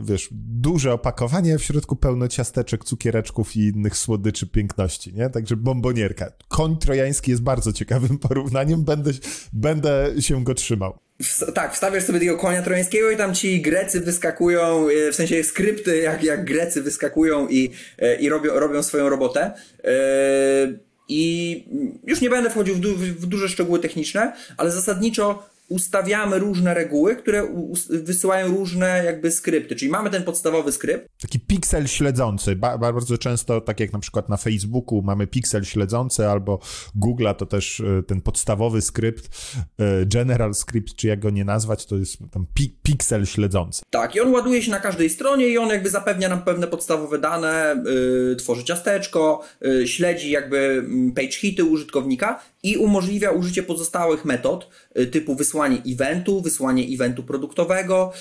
Speaker 1: wiesz, duże opakowanie, w środku pełno ciasteczek, cukiereczków i innych słodyczy piękności, nie? Także bombonierka. Koń trojański jest bardzo ciekawym [LAUGHS] porównaniem, będę, będę się go trzymał.
Speaker 2: Tak, wstawiasz sobie tego konia trojańskiego i tam ci Grecy wyskakują, e, w sensie skrypty jak, jak Grecy wyskakują i, e, i robią, robią swoją robotę. E, I już nie będę wchodził w, du w duże szczegóły techniczne, ale zasadniczo ustawiamy różne reguły, które wysyłają różne jakby skrypty. Czyli mamy ten podstawowy skrypt.
Speaker 1: Taki piksel śledzący. Ba bardzo często, tak jak na przykład na Facebooku mamy piksel śledzący, albo Google'a to też e, ten podstawowy skrypt, e, general script, czy jak go nie nazwać, to jest tam pi piksel śledzący.
Speaker 2: Tak, i on ładuje się na każdej stronie i on jakby zapewnia nam pewne podstawowe dane, yy, tworzy ciasteczko, yy, śledzi jakby page hity użytkownika i umożliwia użycie pozostałych metod y, typu wysłanie eventu, wysłanie eventu produktowego,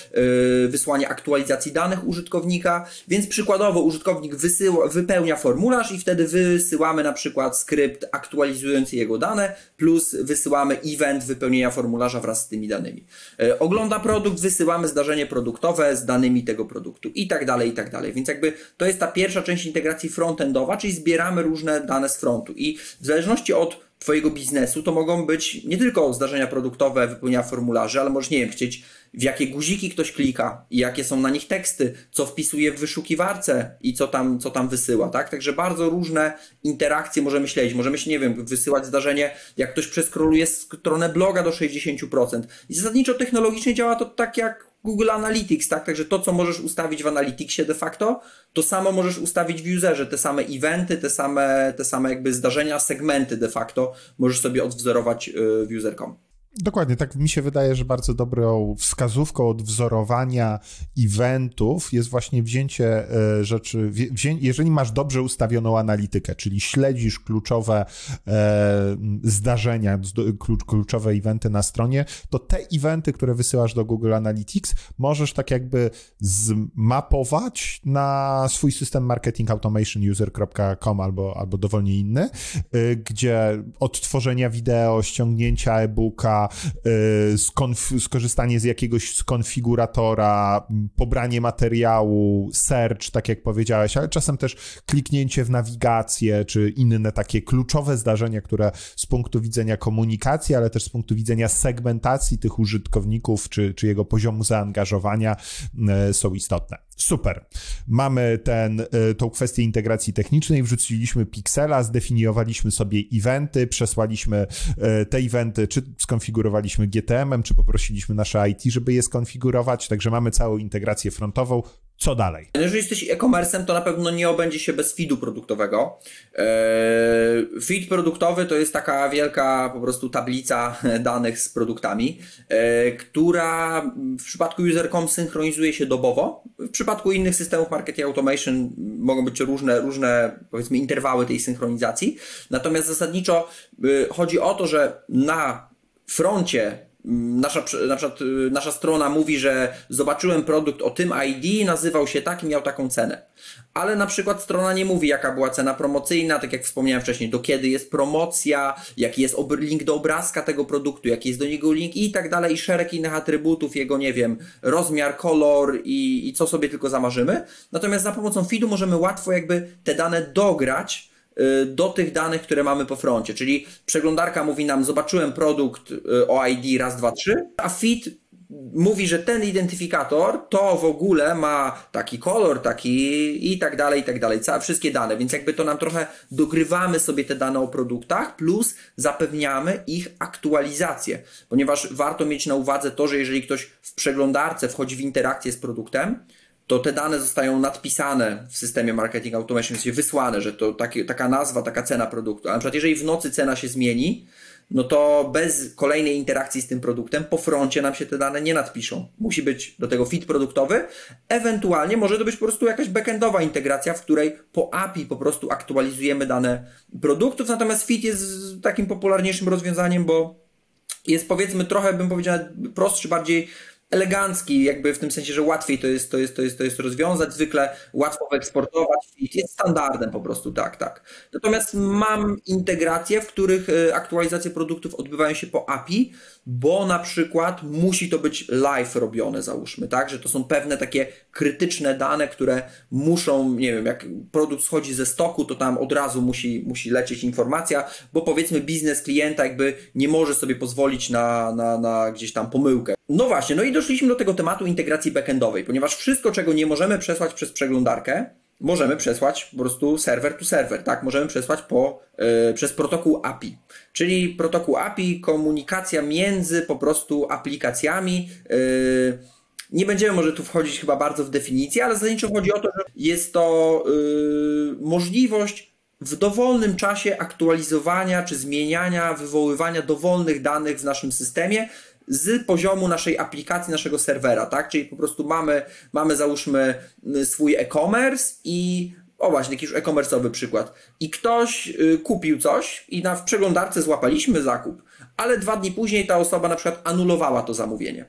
Speaker 2: y, wysłanie aktualizacji danych użytkownika, więc przykładowo użytkownik wysyła, wypełnia formularz i wtedy wysyłamy na przykład skrypt aktualizujący jego dane plus wysyłamy event wypełnienia formularza wraz z tymi danymi. Y, ogląda produkt, wysyłamy zdarzenie produktowe z danymi tego produktu i tak dalej, i tak dalej. Więc jakby to jest ta pierwsza część integracji frontendowa, czyli zbieramy różne dane z frontu i w zależności od Twojego biznesu, to mogą być nie tylko zdarzenia produktowe, wypełnienia formularzy, ale możesz, nie wiem, chcieć w jakie guziki ktoś klika jakie są na nich teksty, co wpisuje w wyszukiwarce i co tam, co tam wysyła, tak? Także bardzo różne interakcje możemy śledzić. Możemy się, nie wiem, wysyłać zdarzenie, jak ktoś przeskroluje stronę bloga do 60%. I zasadniczo technologicznie działa to tak jak Google Analytics, tak? Także to, co możesz ustawić w Analyticsie de facto, to samo możesz ustawić w userze. Te same eventy, te same, te same jakby zdarzenia, segmenty de facto możesz sobie odwzorować y, w user.com.
Speaker 1: Dokładnie, tak mi się wydaje, że bardzo dobrą wskazówką od wzorowania eventów jest właśnie wzięcie e, rzeczy, wzię, jeżeli masz dobrze ustawioną analitykę, czyli śledzisz kluczowe e, zdarzenia, kluczowe eventy na stronie, to te eventy, które wysyłasz do Google Analytics, możesz tak jakby zmapować na swój system marketing automation user.com albo, albo dowolnie inny, e, gdzie odtworzenia wideo, ściągnięcia e-booka, Y, skorzystanie z jakiegoś skonfiguratora, pobranie materiału, search, tak jak powiedziałeś, ale czasem też kliknięcie w nawigację, czy inne takie kluczowe zdarzenia, które z punktu widzenia komunikacji, ale też z punktu widzenia segmentacji tych użytkowników, czy, czy jego poziomu zaangażowania y, są istotne. Super. Mamy ten, y, tą kwestię integracji technicznej, wrzuciliśmy Pixela, zdefiniowaliśmy sobie eventy, przesłaliśmy te eventy, czy skonfigurowaliśmy GTM-em, czy poprosiliśmy nasze IT, żeby je skonfigurować, także mamy całą integrację frontową. Co dalej?
Speaker 2: Jeżeli jesteś e-commerce'em, to na pewno nie obędzie się bez feedu produktowego. Eee, feed produktowy to jest taka wielka po prostu tablica [LAUGHS] danych z produktami, e, która w przypadku user.com synchronizuje się dobowo. W przypadku innych systemów marketing automation mogą być różne, różne powiedzmy interwały tej synchronizacji. Natomiast zasadniczo y, chodzi o to, że na froncie nasza, na przykład, nasza strona mówi, że zobaczyłem produkt o tym ID, nazywał się tak i miał taką cenę. Ale na przykład strona nie mówi, jaka była cena promocyjna, tak jak wspomniałem wcześniej, do kiedy jest promocja, jaki jest link do obrazka tego produktu, jaki jest do niego link i tak dalej, i szereg innych atrybutów, jego, nie wiem, rozmiar, kolor i, i co sobie tylko zamarzymy. Natomiast za pomocą feedu możemy łatwo jakby te dane dograć, do tych danych, które mamy po froncie. Czyli przeglądarka mówi nam, zobaczyłem produkt y, o ID raz, dwa, trzy, a feed mówi, że ten identyfikator to w ogóle ma taki kolor, taki i tak dalej, i tak dalej, całe, wszystkie dane, więc jakby to nam trochę dogrywamy sobie te dane o produktach, plus zapewniamy ich aktualizację, ponieważ warto mieć na uwadze to, że jeżeli ktoś w przeglądarce wchodzi w interakcję z produktem, to te dane zostają nadpisane w systemie marketing automation, czyli wysłane, że to taki, taka nazwa, taka cena produktu. A na przykład jeżeli w nocy cena się zmieni, no to bez kolejnej interakcji z tym produktem po froncie nam się te dane nie nadpiszą. Musi być do tego fit produktowy, ewentualnie może to być po prostu jakaś backendowa integracja, w której po API po prostu aktualizujemy dane produktów, natomiast fit jest takim popularniejszym rozwiązaniem, bo jest powiedzmy trochę, bym powiedział, prostszy, bardziej elegancki, jakby w tym sensie, że łatwiej to jest, to jest, to jest, to jest rozwiązać, zwykle łatwo wyeksportować, jest standardem po prostu, tak, tak. Natomiast mam integracje, w których e, aktualizacje produktów odbywają się po API, bo na przykład musi to być live robione, załóżmy, tak, że to są pewne takie krytyczne dane, które muszą, nie wiem, jak produkt schodzi ze stoku, to tam od razu musi, musi lecieć informacja, bo powiedzmy biznes klienta jakby nie może sobie pozwolić na, na, na gdzieś tam pomyłkę. No właśnie, no i doszliśmy do tego tematu integracji backendowej, ponieważ wszystko, czego nie możemy przesłać przez przeglądarkę, możemy przesłać po prostu serwer to serwer, tak? Możemy przesłać po, yy, przez protokół API. Czyli protokół API, komunikacja między po prostu aplikacjami. Yy, nie będziemy może tu wchodzić chyba bardzo w definicję, ale zasadniczo chodzi o to, że jest to yy, możliwość w dowolnym czasie aktualizowania czy zmieniania, wywoływania dowolnych danych w naszym systemie z poziomu naszej aplikacji, naszego serwera, tak? Czyli po prostu mamy, mamy załóżmy swój e-commerce i o właśnie, jakiś e-commerce'owy przykład. I ktoś y, kupił coś i na, w przeglądarce złapaliśmy zakup, ale dwa dni później ta osoba na przykład anulowała to zamówienie.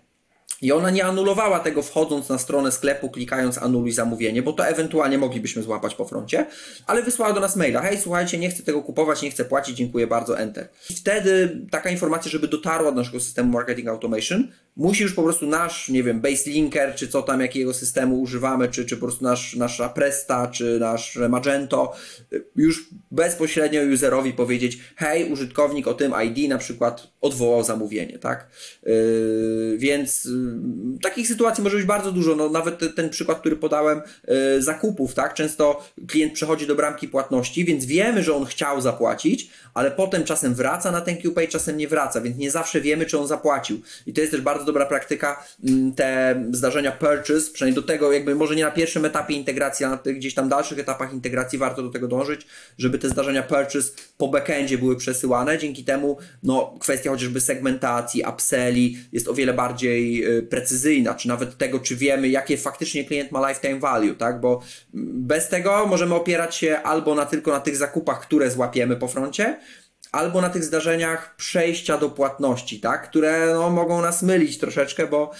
Speaker 2: I ona nie anulowała tego wchodząc na stronę sklepu, klikając anuluj zamówienie, bo to ewentualnie moglibyśmy złapać po froncie, ale wysłała do nas maila, hej słuchajcie, nie chcę tego kupować, nie chcę płacić, dziękuję bardzo, enter. I wtedy taka informacja, żeby dotarła do naszego systemu marketing automation, musi już po prostu nasz, nie wiem, base linker, czy co tam, jakiego systemu używamy, czy, czy po prostu nasz, nasza Presta, czy nasz Magento, już bezpośrednio userowi powiedzieć, hej, użytkownik o tym ID na przykład odwołał zamówienie, tak? Yy, więc yy, takich sytuacji może być bardzo dużo, no nawet ten, przykład, który podałem, yy, zakupów, tak? Często klient przechodzi do bramki płatności, więc wiemy, że on chciał zapłacić, ale potem czasem wraca na ten QPay, czasem nie wraca, więc nie zawsze wiemy, czy on zapłacił. I to jest też bardzo bardzo dobra praktyka, mm, te zdarzenia purchase, przynajmniej do tego jakby może nie na pierwszym etapie integracji, a na tych gdzieś tam dalszych etapach integracji warto do tego dążyć, żeby te zdarzenia purchase po backendzie były przesyłane. Dzięki temu no, kwestia chociażby segmentacji, upselli jest o wiele bardziej y, precyzyjna, czy nawet tego, czy wiemy, jakie faktycznie klient ma lifetime value, tak? Bo bez tego możemy opierać się albo na tylko na tych zakupach, które złapiemy po froncie, albo na tych zdarzeniach przejścia do płatności, tak? które no, mogą nas mylić troszeczkę, bo,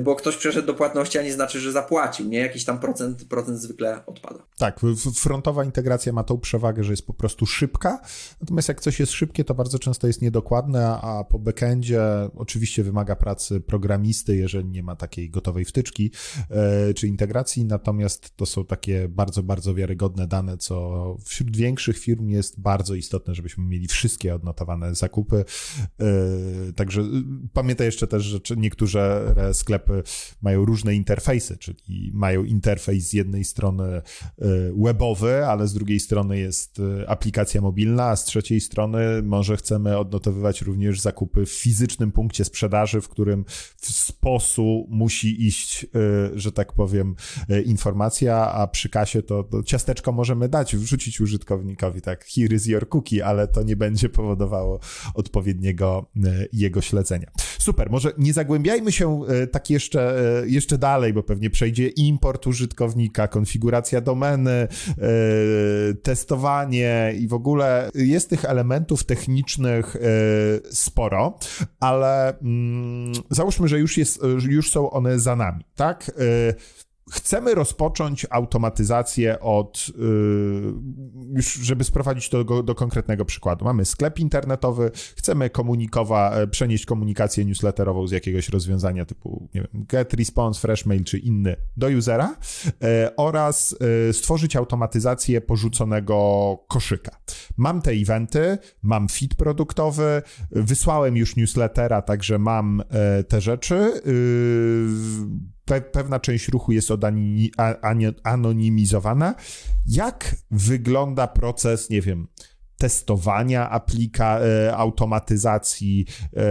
Speaker 2: bo ktoś przeszedł do płatności, a nie znaczy, że zapłacił, nie? Jakiś tam procent, procent zwykle odpada.
Speaker 1: Tak, frontowa integracja ma tą przewagę, że jest po prostu szybka, natomiast jak coś jest szybkie, to bardzo często jest niedokładne, a po backendzie oczywiście wymaga pracy programisty, jeżeli nie ma takiej gotowej wtyczki e, czy integracji, natomiast to są takie bardzo, bardzo wiarygodne dane, co wśród większych firm jest bardzo istotne, żebyśmy mieli wszystkie wszystkie odnotowane zakupy. E, także y, pamiętaj jeszcze też, że niektóre sklepy mają różne interfejsy, czyli mają interfejs z jednej strony e, webowy, ale z drugiej strony jest e, aplikacja mobilna, a z trzeciej strony może chcemy odnotowywać również zakupy w fizycznym punkcie sprzedaży, w którym w sposób musi iść, że tak powiem, informacja, a przy kasie to, to ciasteczko możemy dać, wrzucić użytkownikowi, tak, here is your cookie, ale to nie będzie powodowało odpowiedniego e, jego śledzenia. Super, może nie zagłębiajmy się e, tak jeszcze, e, jeszcze dalej, bo pewnie przejdzie import użytkownika, konfiguracja domeny, testowanie i w ogóle jest tych elementów technicznych sporo, ale mm, załóżmy, że już, jest, już są one za nami, tak? Chcemy rozpocząć automatyzację od, y, już żeby sprowadzić to do, do, konkretnego przykładu. Mamy sklep internetowy, chcemy komunikować, e, przenieść komunikację newsletterową z jakiegoś rozwiązania typu, nie wiem, get response, fresh mail czy inny do usera e, oraz e, stworzyć automatyzację porzuconego koszyka. Mam te eventy, mam feed produktowy, wysłałem już newslettera, także mam te rzeczy y, pe pewna część ruchu jest anonimizowana. Jak wygląda proces, nie wiem, testowania aplika, e, automatyzacji? E,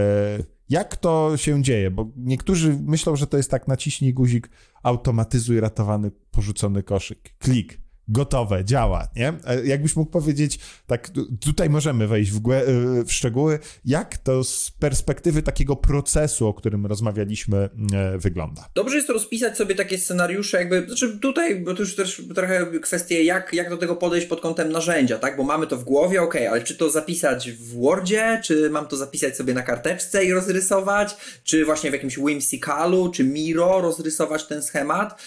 Speaker 1: jak to się dzieje? Bo niektórzy myślą, że to jest tak naciśnij guzik, automatyzuj ratowany porzucony koszyk. Klik gotowe, działa, nie? E, jakbyś mógł powiedzieć, tak, tutaj możemy wejść w, e, w, szczegóły, jak to z perspektywy takiego procesu, o którym rozmawialiśmy, e, wygląda.
Speaker 2: Dobrze jest rozpisać sobie takie scenariusze, jakby, znaczy tutaj, bo to już też trochę kwestie, jak, jak do tego podejść pod kątem narzędzia, tak? Bo mamy to w głowie, ok, ale czy to zapisać w Wordzie, czy mam to zapisać sobie na karteczce i rozrysować, czy właśnie w jakimś Whimsicalu, czy Miro rozrysować ten schemat.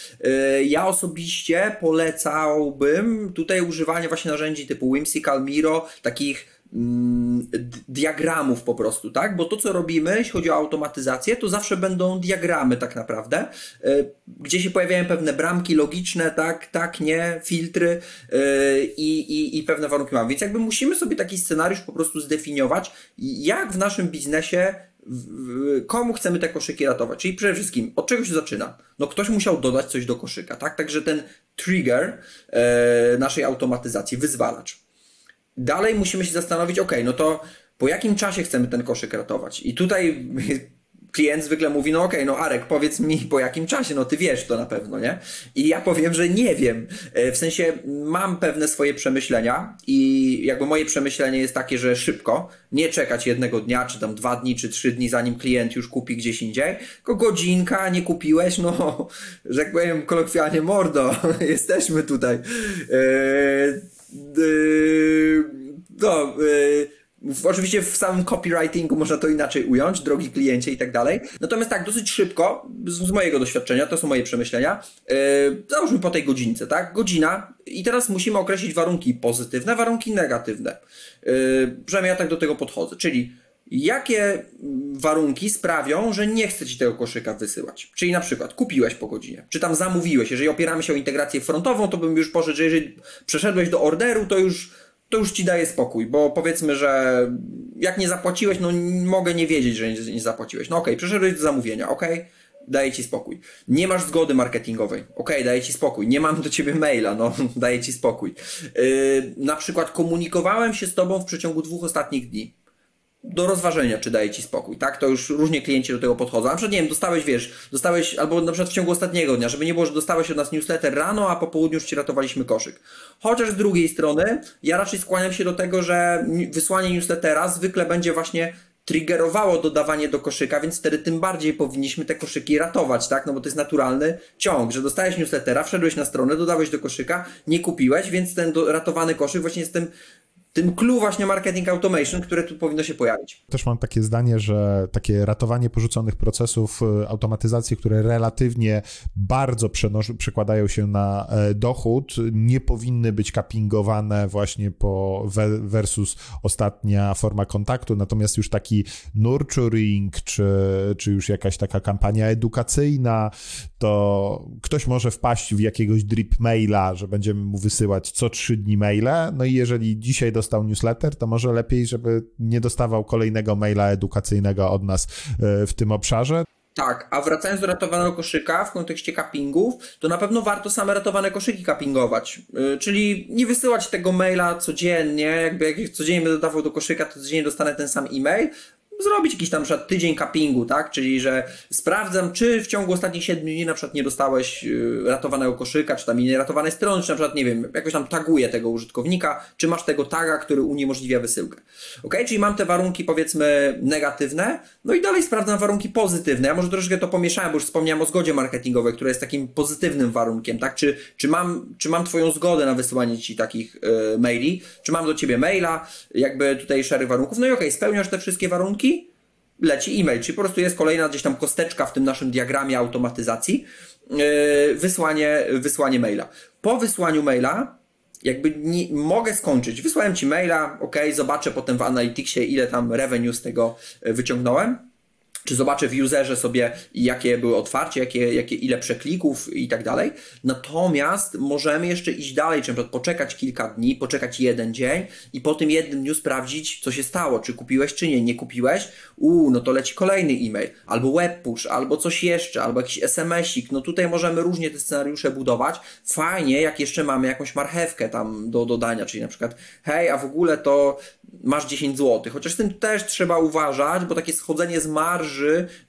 Speaker 2: Ja osobiście polecał tutaj używanie właśnie narzędzi typu Whimsical Miro, takich mm, diagramów po prostu, tak? Bo to, co robimy, jeśli chodzi o automatyzację, to zawsze będą diagramy tak naprawdę, y, gdzie się pojawiają pewne bramki logiczne, tak, tak, nie, filtry y, i, i, i pewne warunki mamy. Więc jakby musimy sobie taki scenariusz po prostu zdefiniować, jak w naszym biznesie komu chcemy te koszyki ratować. Czyli przede wszystkim, od czego się zaczyna? No ktoś musiał dodać coś do koszyka, tak? Także ten trigger e, naszej automatyzacji, wyzwalacz. Dalej musimy się zastanowić, ok, no to po jakim czasie chcemy ten koszyk ratować? I tutaj klient zwykle mówi, no okej, okay, no Arek, powiedz mi po jakim czasie, no ty wiesz to na pewno, nie? I ja powiem, że nie wiem. E, w sensie mam pewne swoje przemyślenia i jakby moje przemyślenie jest takie, że szybko, nie czekać jednego dnia, czy tam dwa dni, czy trzy dni, zanim klient już kupi gdzieś indziej, tylko godzinka, nie kupiłeś, no, że jak powiem kolokwialnie, mordo, [LAUGHS] jesteśmy tutaj. Eee, no, w, oczywiście w samym copywritingu można to inaczej ująć, drogi kliencie i tak dalej. Natomiast tak, dosyć szybko, z, mojego doświadczenia, to są moje przemyślenia, yy, załóżmy po tej godzince, tak? Godzina i teraz musimy określić warunki pozytywne, warunki negatywne. Yy, przynajmniej ja tak do tego podchodzę, czyli jakie warunki sprawią, że nie chcę ci tego koszyka wysyłać. Czyli na przykład kupiłeś po godzinie, czy tam zamówiłeś. Jeżeli opieramy się o integrację frontową, to bym już poszedł, że jeżeli przeszedłeś do orderu, to już to już ci daje spokój, bo powiedzmy, że jak nie zapłaciłeś, no mogę nie wiedzieć, że nie, nie zapłaciłeś. No okej, okay, przeszedłeś do zamówienia, okej, okay, daje ci spokój. Nie masz zgody marketingowej, okej, okay, daje ci spokój. Nie mam do ciebie maila, no [LAUGHS] daje ci spokój. Yy, na przykład komunikowałem się z tobą w przeciągu dwóch ostatnich dni. Do rozważenia, czy daje ci spokój, tak? To już różnie klienci do tego podchodzą. Na przykład, nie wiem, dostałeś, wiesz, dostałeś, albo na przykład w ciągu ostatniego dnia, żeby nie było, że dostałeś od nas newsletter rano, a po południu już ci ratowaliśmy koszyk. Chociaż z drugiej strony, ja raczej skłaniam się do tego, że wysłanie newslettera zwykle będzie właśnie triggerowało dodawanie do koszyka, więc wtedy tym bardziej powinniśmy te koszyki ratować, tak? No bo to jest naturalny ciąg, że dostałeś newslettera, wszedłeś na stronę, dodałeś do koszyka, nie kupiłeś, więc ten ratowany koszyk właśnie jest tym tym clue właśnie marketing automation, które tu powinno się pojawić.
Speaker 1: Też mam takie zdanie, że takie ratowanie porzuconych procesów, e, automatyzacje, które relatywnie bardzo przekładają się na e, dochód, nie powinny być kapingowane właśnie po versus ostatnia forma kontaktu, natomiast już taki nurturing, czy, czy już jakaś taka kampania edukacyjna, to ktoś może wpaść w jakiegoś drip maila, że będziemy mu wysyłać co trzy dni maile, no i jeżeli dzisiaj dostał newsletter, to może lepiej, żeby nie dostawał kolejnego maila edukacyjnego od nas e, w tym obszarze.
Speaker 2: Tak, a wracając do ratowanego koszyka w kontekście cuppingów, to na pewno warto same ratowane koszyki cuppingować. Yy, czyli nie wysyłać tego maila codziennie, jakby jak codziennie będę dodawał do koszyka, to codziennie dostanę ten sam e-mail, zrobić jakiś tam przykład tydzień cuppingu, tak? Czyli, że sprawdzam, czy w ciągu ostatnich 7 dni na przykład nie dostałeś y, ratowanego koszyka, czy tam innej ratowanej strony, czy na przykład, nie wiem, jakoś tam taguję tego użytkownika, czy masz tego taga, który uniemożliwia wysyłkę. Ok, czyli mam te warunki powiedzmy negatywne, no i dalej sprawdzam warunki pozytywne. Ja może troszkę to pomieszałem, bo już wspomniałem o zgodzie marketingowej, która jest takim pozytywnym warunkiem, tak? Czy, czy, mam, czy mam Twoją zgodę na wysyłanie Ci takich y, maili, czy mam do Ciebie maila, jakby tutaj szereg warunków, no i ok, spełniasz te wszystkie warunki, leci e-mail, czyli po prostu jest kolejna gdzieś tam kosteczka w tym naszym diagramie automatyzacji, yy, wysłanie, wysłanie maila. Po wysłaniu maila jakby nie, mogę skończyć. Wysłałem Ci maila, ok, zobaczę potem w Analyticsie, ile tam revenue z tego yy, wyciągnąłem czy zobaczę w userze sobie, jakie były otwarcie, jakie, jakie, ile przeklików i tak dalej. Natomiast możemy jeszcze iść dalej, czy na przykład poczekać kilka dni, poczekać jeden dzień i po tym jednym dniu sprawdzić, co się stało, czy kupiłeś, czy nie. Nie kupiłeś? Uuu, no to leci kolejny e-mail, albo web push, albo coś jeszcze, albo jakiś SMS-ik. No tutaj możemy różnie te scenariusze budować. Fajnie, jak jeszcze mamy jakąś marchewkę tam do dodania, czyli na przykład, hej, a w ogóle to masz 10 zł. Chociaż z tym też trzeba uważać, bo takie schodzenie z marży,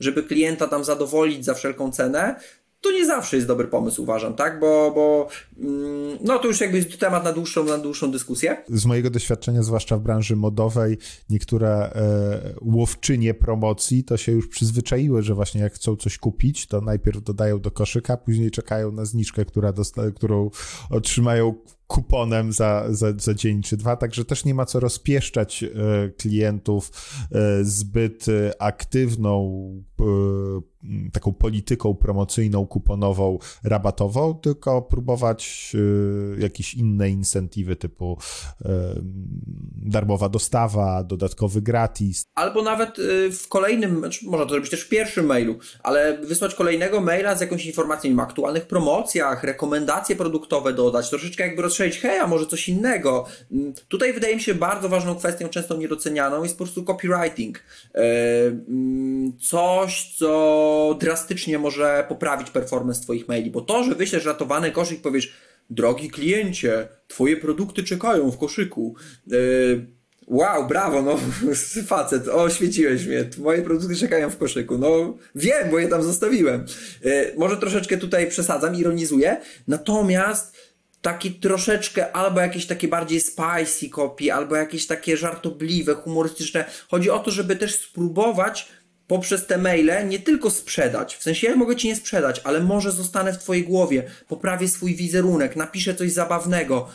Speaker 2: żeby klienta tam zadowolić za wszelką cenę, to nie zawsze jest dobry pomysł, uważam, tak? Bo, bo mm, no to już jakby jest temat na dłuższą, na dłuższą dyskusję.
Speaker 1: Z mojego doświadczenia, zwłaszcza w branży modowej, niektóre e, łowczynie promocji to się już przyzwyczaiły, że właśnie jak chcą coś kupić, to najpierw dodają do koszyka, później czekają na zniżkę, która dosta- którą otrzymają kuponem za, za, za dzień czy dwa, także też nie ma co rozpieszczać e, klientów e, zbyt e, aktywną taką polityką promocyjną, kuponową, rabatową, tylko próbować jakieś inne incentywy typu darmowa dostawa, dodatkowy gratis.
Speaker 2: Albo nawet w kolejnym, znaczy można to zrobić też w pierwszym mailu, ale wysłać kolejnego maila z jakąś informacją o aktualnych promocjach, rekomendacje produktowe dodać, troszeczkę jakby roz strzelić, hej, a może coś innego. Mm, tutaj wydaje mi się bardzo ważną kwestią, często niedocenianą, jest po prostu copywriting. E, mm, coś, co drastycznie może poprawić performance Twoich maili, bo to, że wyślesz ratowany koszyk, powiesz, drogi kliencie, Twoje produkty czekają w koszyku. E, wow, brawo, no [LAUGHS] facet, oświeciłeś mnie, moje produkty czekają w koszyku. No wiem, bo je tam zostawiłem. E, może troszeczkę tutaj przesadzam, ironizuję, natomiast taki troszeczkę albo jakieś takie bardziej spicy kopie, albo jakieś takie żartobliwe, humorystyczne. Chodzi o to, żeby też spróbować poprzez te maile nie tylko sprzedać. W sensie ja mogę ci nie sprzedać, ale może zostanę w twojej głowie, poprawię swój wizerunek, napiszę coś zabawnego,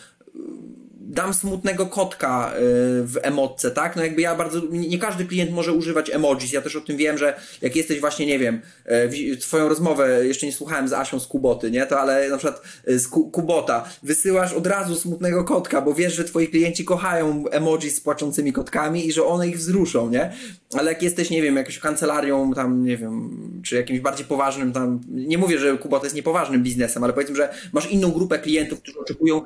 Speaker 2: dam smutnego kotka y, w emotce, tak? No jakby ja bardzo, nie każdy klient może używać emojis, ja też o tym wiem, że jak jesteś właśnie, nie wiem, y, twoją rozmowę jeszcze nie słuchałem z Asią z Kuboty, nie? To ale na przykład y, z Kubota wysyłasz od razu smutnego kotka, bo wiesz, że twoi klienci kochają emojis z płaczącymi kotkami i że one ich wzruszą, nie? Ale jak jesteś, nie wiem, jakąś kancelarią tam, nie wiem, czy jakimś bardziej poważnym tam, nie mówię, że Kubota jest niepoważnym biznesem, ale powiedzmy, że masz inną grupę klientów, którzy oczekują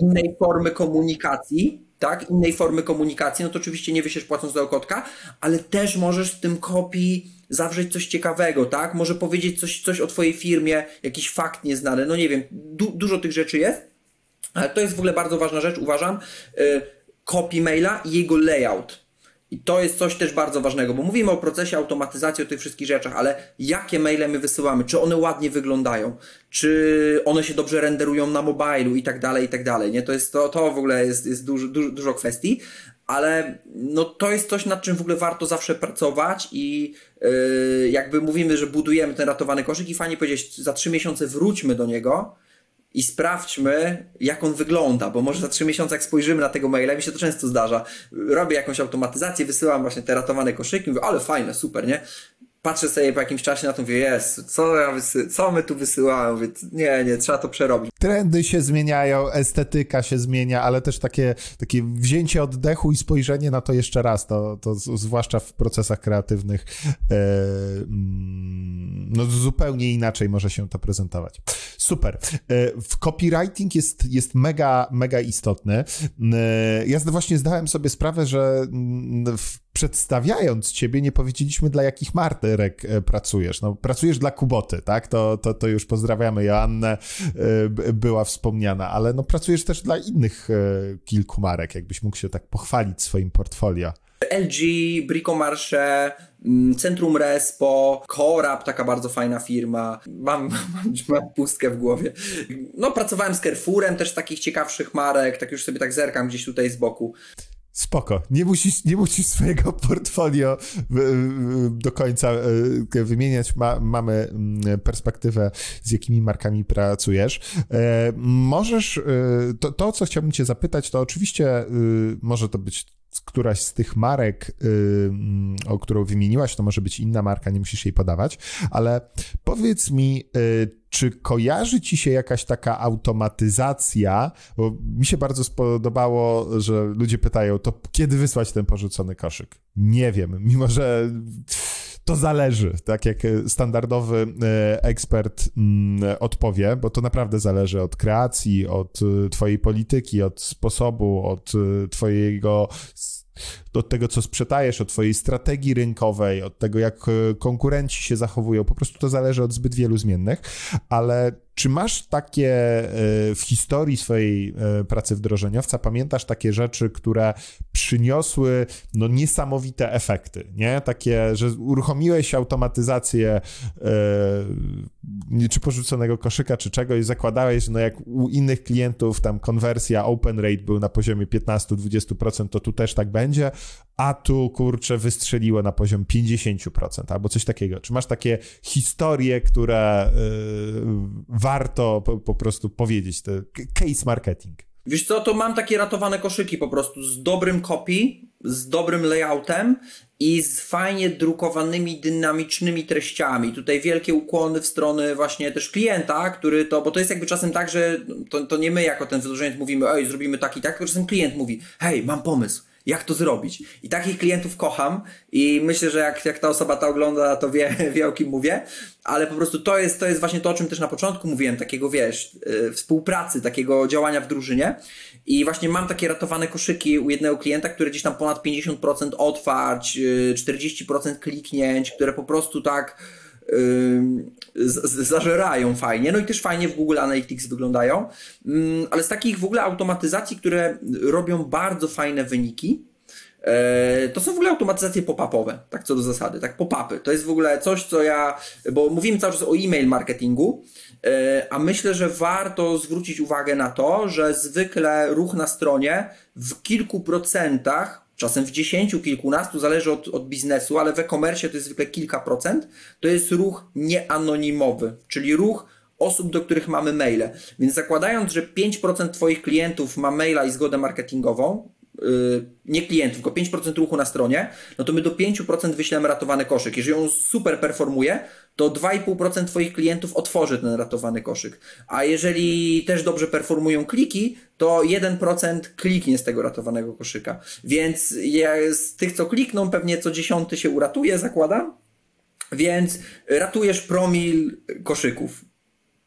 Speaker 2: innej formy komunikacji, tak, innej formy komunikacji, no to oczywiście nie wysiesz płacąc do kotka, ale też możesz w tym kopii zawrzeć coś ciekawego, tak? Może powiedzieć coś, coś o twojej firmie, jakiś fakt nieznany, no nie wiem, du dużo tych rzeczy jest, ale to jest w ogóle bardzo ważna rzecz, uważam, yy, copy maila i jego layout. I to jest coś też bardzo ważnego, bo mówimy o procesie automatyzacji, o tych wszystkich rzeczach, ale jakie maile my wysyłamy? Czy one ładnie wyglądają? Czy one się dobrze renderują na mobilu i tak dalej, i tak dalej, nie? To jest to, to w ogóle jest, jest dużo, dużo, dużo kwestii, ale no to jest coś, nad czym w ogóle warto zawsze pracować i yy, jakby mówimy, że budujemy ten ratowany koszyk i fajnie powiedzieć, za trzy miesiące wróćmy do niego, i sprawdźmy, jak on wygląda, bo może za trzy miesiące, jak spojrzymy na tego maila, mi się to często zdarza, robię jakąś automatyzację, wysyłam właśnie te ratowane koszyki, mówię, ale fajne, super, nie? Patrzę sobie po jakimś czasie na to, mówię, jest, co, ja wysy- co my tu wysyłamy? Mówię, nie, nie, trzeba to przerobić.
Speaker 1: Trendy się zmieniają, estetyka się zmienia, ale też takie, takie wzięcie oddechu i spojrzenie na to jeszcze raz, to, to zwłaszcza w procesach kreatywnych, e, mm, no zupełnie inaczej może się to prezentować. Super. E, w copywriting jest, jest mega, mega istotny. E, ja właśnie zdałem sobie sprawę, że mm, w przedstawiając ciebie, nie powiedzieliśmy, dla jakich martyrek e, pracujesz. No, pracujesz dla Kuboty, tak? To, to, to już pozdrawiamy Joannę, e, była wspomniana, ale no, pracujesz też dla innych e, kilku marek, jakbyś mógł się tak pochwalić swoim portfolio.
Speaker 2: LG, Bricomarche, mm, Centrum Respo, Corap, taka bardzo fajna firma. Mam, [LAUGHS] mam, mam pustkę w głowie. No, pracowałem z Carrefourem, też takich ciekawszych marek, tak już sobie tak zerkam gdzieś tutaj z boku.
Speaker 1: Spoko. Nie musisz, nie musisz swojego [LAUGHS] portfolio do końca e, wymieniać. Ma, mamy mm, perspektywę, z jakimi markami pracujesz. E, możesz, e, to, to, co chciałbym cię zapytać, to oczywiście może to być któraś z tych marek, mm, o którą wymieniłaś, to może być inna marka, nie musisz jej podawać, ale powiedz mi, czy kojarzy ci się jakaś taka automatyzacja? Bo mi się bardzo spodobało, że ludzie pytają, to kiedy wysłać ten porzucony koszyk? Nie wiem, mimo że to zależy, tak jak standardowy e, ekspert mm, odpowie, bo to naprawdę zależy od kreacji, od e, twojej polityki, od sposobu, od e, twojego od tego, co sprzedajesz, od twojej strategii rynkowej, od tego, jak konkurenci się zachowują. Po prostu to zależy od zbyt wielu zmiennych, ale czy masz takie e, w historii swojej e, pracy wdrożeniowca, pamiętasz takie rzeczy, które przyniosły no, niesamowite efekty, nie? Takie, że uruchomiłeś automatyzację e, czy porzuconego koszyka, czy czegoś, zakładałeś, że no jak u innych klientów tam konwersja open rate był na poziomie 15-20%, to tu też tak będzie, a tu kurczę wystrzeliło na poziom 50% albo coś takiego. Czy masz takie historie, które yy, warto po, po, prostu powiedzieć, to case marketing?
Speaker 2: Wiesz co, to mam takie ratowane koszyki po prostu z dobrym copy, z dobrym layoutem i z fajnie drukowanymi, dynamicznymi treściami. Tutaj wielkie ukłony w stronę właśnie też klienta, który to, bo to jest jakby czasem tak, że to, to nie my jako ten wdrożeniec mówimy, ej, zrobimy tak i tak, tylko czasem klient mówi, hej, mam pomysł jak to zrobić. I takich klientów kocham i myślę, że jak, jak ta osoba to ogląda, to wie, [LAUGHS] wie o kim mówię, ale po prostu to jest, to jest właśnie to, o czym też na początku mówiłem, takiego wiesz, yy, współpracy, takiego działania w drużynie i właśnie mam takie ratowane koszyki u jednego klienta, które gdzieś tam ponad 50% otwarć, yy, 40% kliknięć, które po prostu tak zażerają fajnie, no i też fajnie w Google Analytics wyglądają, ale z takich w ogóle automatyzacji, które robią bardzo fajne wyniki, e, to są w ogóle automatyzacje pop-upowe, tak co do zasady, tak pop-upy. To jest w ogóle coś, co ja, bo mówimy cały czas o e-mail marketingu, e, a myślę, że warto zwrócić uwagę na to, że zwykle ruch na stronie w kilku procentach czasem w dziesięciu, kilkunastu, zależy od, od biznesu, ale w e-commerce to jest zwykle kilka procent, to jest ruch nieanonimowy, czyli ruch osób, do których mamy maile. Więc zakładając, że 5% Twoich klientów ma maila i zgodę marketingową, yy, nie klientów, tylko 5% ruchu na stronie, no to my do 5% wyślemy ratowany koszyk. Jeżeli on super performuje, to 2,5% Twoich klientów otworzy ten ratowany koszyk. A jeżeli też dobrze performują kliki, to 1% kliknie z tego ratowanego koszyka. Więc z tych, co klikną, pewnie co dziesiąty się uratuje, zakładam. Więc ratujesz promil koszyków.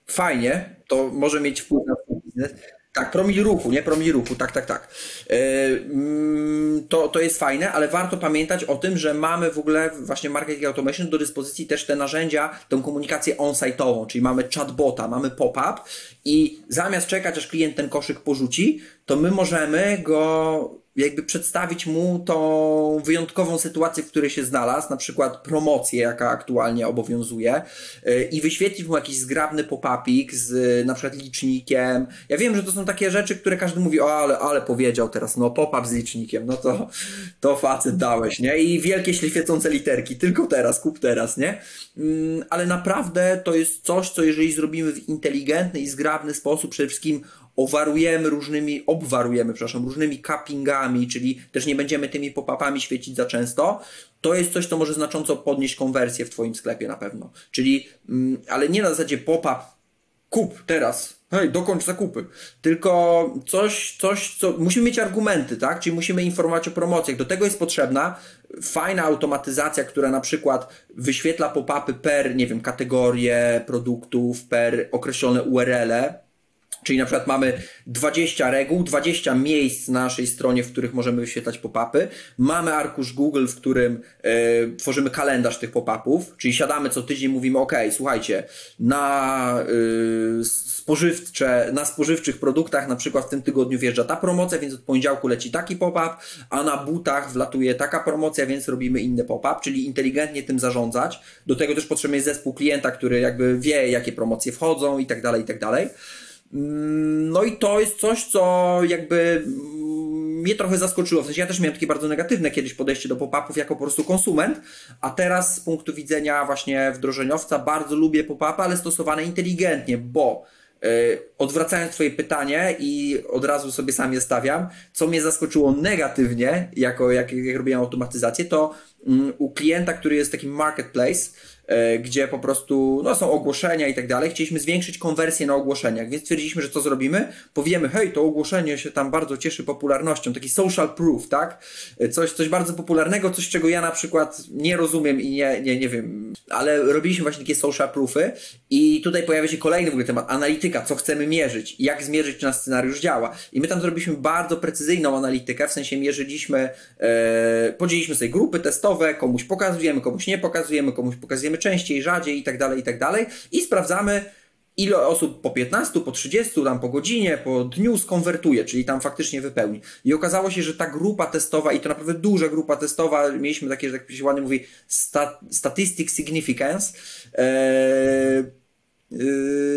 Speaker 2: Fajnie, to może mieć wpływ na twój biznes. Tak, promil ruchu, nie promil ruchu, tak, tak, tak. Yy, to, to jest fajne, ale warto pamiętać o tym, że mamy w ogóle właśnie Marketing Automation do dyspozycji też te narzędzia, tę komunikację on-site'ową, czyli mamy chatbota, mamy pop-up i zamiast czekać, aż klient ten koszyk porzuci, to my możemy go jakby przedstawić mu tą wyjątkową sytuację, w której się znalazł, na przykład promocję, jaka aktualnie obowiązuje y, i wyświetlić mu jakiś zgrabny pop-upik z na przykład licznikiem. Ja wiem, że to są takie rzeczy, które każdy mówi, o ale, ale powiedział teraz, no pop-up z licznikiem, no to, to facet dałeś, nie? I wielkie świecące literki, tylko teraz, kup teraz, nie? Mm, ale naprawdę to jest coś, co jeżeli zrobimy w inteligentny i zgrabny sposób, przede wszystkim owarujemy różnymi, obwarujemy, przepraszam, różnymi cuppingami, czyli też nie będziemy tymi pop-upami świecić za często, to jest coś, co może znacząco podnieść konwersję w Twoim sklepie na pewno. Czyli, mm, ale nie na zasadzie pop-up, kup teraz, hej, dokończ zakupy. Tylko coś, coś, co. Musimy mieć argumenty, tak? Czyli musimy informować o promocjach. Do tego jest potrzebna fajna automatyzacja, która na przykład wyświetla pop-upy per, nie wiem, kategorie produktów, per określone URL-e Czyli na przykład mamy 20 reguł, 20 miejsc na naszej stronie, w których możemy wyświetlać pop-upy. Mamy arkusz Google, w którym e, tworzymy kalendarz tych pop-upów, czyli siadamy co tydzień mówimy, ok, słuchajcie, na y, spożywcze, na spożywczych produktach na przykład w tym tygodniu wjeżdża ta promocja, więc od poniedziałku leci taki pop-up, a na butach wlatuje taka promocja, więc robimy inny pop-up, czyli inteligentnie tym zarządzać. Do tego też potrzebny jest zespół klienta, który jakby wie, jakie promocje wchodzą i tak dalej, i tak dalej. Mm, no i to jest coś, co jakby mnie trochę zaskoczyło. W sensie ja też miałem takie bardzo negatywne kiedyś podejście do pop-upów jako po prostu konsument, a teraz z punktu widzenia właśnie wdrożeniowca bardzo lubię pop-upy, ale stosowane inteligentnie, bo yy, odwracając Twoje pytanie i od razu sobie sam je stawiam, co mnie zaskoczyło negatywnie, jako jak, jak robiłem automatyzację, to yy, u klienta, który jest takim marketplace, gdzie po prostu no, są ogłoszenia i tak dalej. Chcieliśmy zwiększyć konwersję na ogłoszeniach, więc stwierdziliśmy, że co zrobimy? Powiemy, hej, to ogłoszenie się tam bardzo cieszy popularnością, taki social proof, tak? E, coś, coś bardzo popularnego, coś czego ja na przykład nie rozumiem i nie, nie, nie wiem, ale robiliśmy właśnie takie social proofy i tutaj pojawia się kolejny w ogóle temat, analityka, co chcemy mierzyć, jak zmierzyć, czy nasz scenariusz działa. I my tam zrobiliśmy bardzo precyzyjną analitykę, w sensie mierzyliśmy, e, podzieliliśmy sobie grupy testowe, komuś pokazujemy, komuś nie pokazujemy, komuś pokazujemy częściej, rzadziej i tak dalej, i tak dalej. I sprawdzamy, ile osób po 15, po 30, tam po godzinie, po dniu skonwertuje, czyli tam faktycznie wypełni. I okazało się, że ta grupa testowa, i to naprawdę duża grupa testowa, mieliśmy takie, że tak się ładnie mówi, stat, statistic significance, Yy,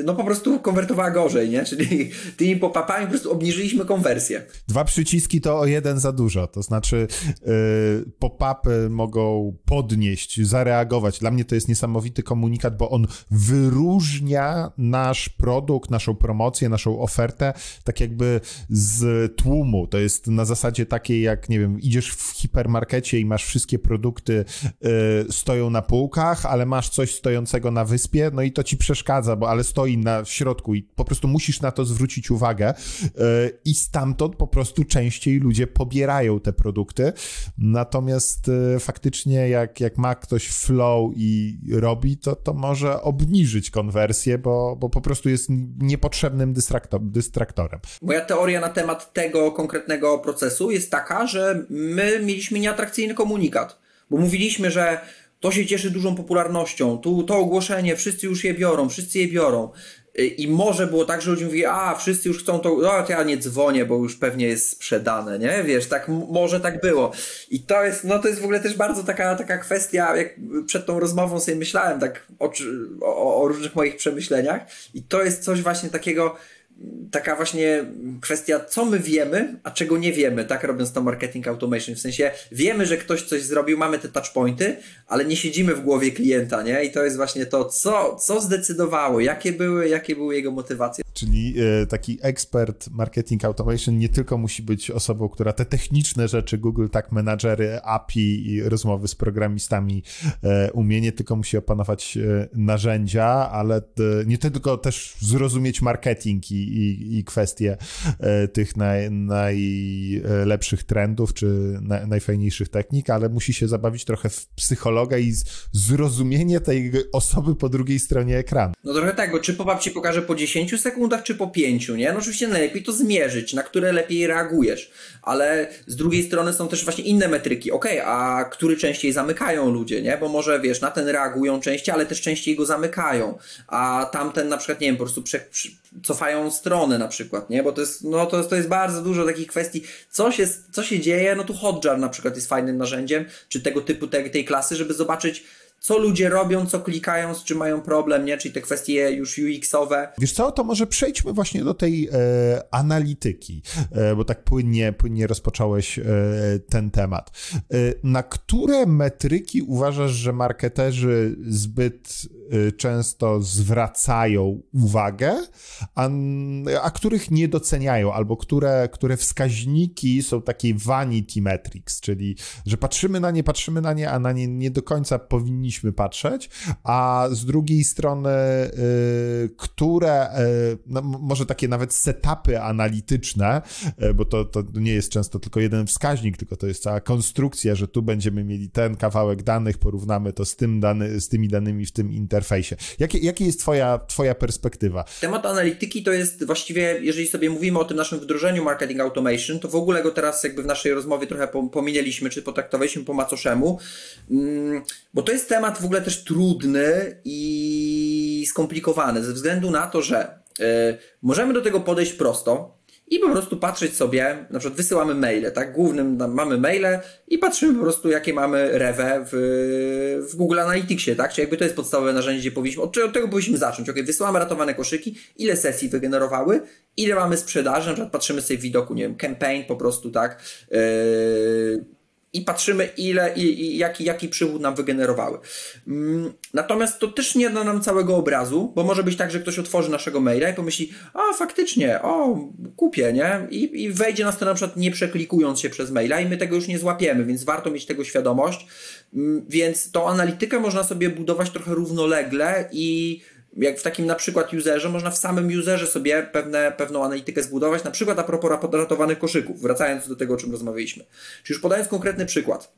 Speaker 2: no po prostu konwertowała gorzej, nie? Czyli [LAUGHS] tymi pop-upami po prostu obniżyliśmy konwersję.
Speaker 1: Dwa przyciski to o jeden za dużo, to znaczy yy, pop-upy mogą podnieść, zareagować. Dla mnie to jest niesamowity komunikat, bo on wyróżnia nasz produkt, naszą promocję, naszą ofertę tak jakby z tłumu. To jest na zasadzie takiej jak, nie wiem, idziesz w hipermarkecie i masz wszystkie produkty yy, stoją na półkach, ale masz coś stojącego na wyspie, no i to ci przeszkadza przeszkadza, bo ale stoi na środku i po prostu musisz na to zwrócić uwagę e, i stamtąd po prostu częściej ludzie pobierają te produkty. Natomiast e, faktycznie jak, jak ma ktoś flow i robi, to, to może obniżyć konwersję, bo, bo po prostu jest niepotrzebnym dystraktor, dystraktorem.
Speaker 2: Moja teoria na temat tego konkretnego procesu jest taka, że my mieliśmy nieatrakcyjny komunikat, bo mówiliśmy, że to się cieszy dużą popularnością. Tu to ogłoszenie, wszyscy już je biorą, wszyscy je biorą. Y, I może było tak, że ludzie mówili, a wszyscy już chcą to, no ja nie dzwonię, bo już pewnie jest sprzedane, nie? Wiesz, tak może tak było. I to jest, no to jest w ogóle też bardzo taka, taka kwestia, jak przed tą rozmową sobie myślałem tak o, o, o różnych moich przemyśleniach i to jest coś właśnie takiego, taka właśnie kwestia, co my wiemy, a czego nie wiemy, tak robiąc to marketing automation. W sensie wiemy, że ktoś coś zrobił, mamy te touchpointy, ale nie siedzimy w głowie klienta, nie? I to jest właśnie to, co, co zdecydowało, jakie były, jakie były jego motywacje.
Speaker 1: Czyli e, taki ekspert marketing automation nie tylko musi być osobą, która te techniczne rzeczy, Google Tag Managery, API i rozmowy z programistami e, umie, nie tylko musi opanować e, narzędzia, ale nie tylko też zrozumieć marketing i i, i kwestie e, tych naj, najlepszych trendów czy na, najfajniejszych technik, ale musi się zabawić trochę w psychologa i zrozumienie tej osoby po drugiej stronie ekranu.
Speaker 2: No trochę tak, bo czy pop-up ci pokaże po 10 sekundach, czy po 5, nie? No oczywiście najlepiej to zmierzyć, na które lepiej reagujesz, ale z drugiej strony są też właśnie inne metryki. Ok, a który częściej zamykają ludzie, nie? Bo może wiesz, na ten reagują częściej, ale też częściej go zamykają, a tamten na przykład, nie wiem, po prostu prze, cofają stronę na przykład, nie? Bo to jest, no to, to jest bardzo dużo takich kwestii, co się, co się dzieje, no tu Hotjar na przykład jest fajnym narzędziem, czy tego typu tej, tej klasy, żeby zobaczyć, co ludzie robią, co klikają, z czym mają problem, nie? Czyli te kwestie już UX-owe.
Speaker 1: Wiesz co, to może przejdźmy właśnie do tej e, analityki, e, bo tak płynnie, płynnie rozpocząłeś e, ten temat. E, na które metryki uważasz, że marketerzy zbyt e, często zwracają uwagę, a, a których nie doceniają, albo które, które wskaźniki są takie vanity metrics, czyli że patrzymy na nie, patrzymy na nie, a na nie nie do końca powinniśmy powinniśmy patrzeć, a z drugiej strony, y, które, y, no może takie nawet setupy analityczne, y, bo to, to nie jest często tylko jeden wskaźnik, tylko to jest cała konstrukcja, że tu będziemy mieli ten kawałek danych, porównamy to z, tym dany, z tymi danymi w tym interfejsie. Jakie, jakie jest twoja, twoja perspektywa?
Speaker 2: Temat analityki to jest właściwie, jeżeli sobie mówimy o tym naszym wdrożeniu marketing automation, to w ogóle go teraz jakby w naszej rozmowie trochę pominęliśmy, czy potraktowaliśmy po macoszemu, mm, bo to jest temat w ogóle też trudny i skomplikowany, ze względu na to, że y, możemy do tego podejść prosto i po prostu patrzeć sobie, na przykład wysyłamy maile, tak? Głównym mamy maile i patrzymy po prostu, jakie mamy rewę w, w Google Analyticsie, tak? Czyli jakby to jest podstawowe narzędzie, powinniśmy, od, od tego powinniśmy zacząć. Ok, wysyłamy ratowane koszyki, ile sesji wygenerowały, ile mamy sprzedaży, na przykład patrzymy sobie w widoku, nie wiem, campaign po prostu, tak? Yy, i patrzymy, ile i, i jaki, jaki przychód nam wygenerowały. Mm, natomiast to też nie da nam całego obrazu, bo może być tak, że ktoś otworzy naszego maila i pomyśli, a faktycznie, o, kupię, nie? I, i wejdzie na stronę na przykład nie przeklikując się przez maila i my tego już nie złapiemy, więc warto mieć tego świadomość. Mm, więc tą analitykę można sobie budować trochę równolegle i jak w takim na przykład userze, można w samym userze sobie pewne, pewną analitykę zbudować, na przykład a propos ratowanych koszyków, wracając do tego, o czym rozmawialiśmy. Czyli już podając konkretny przykład.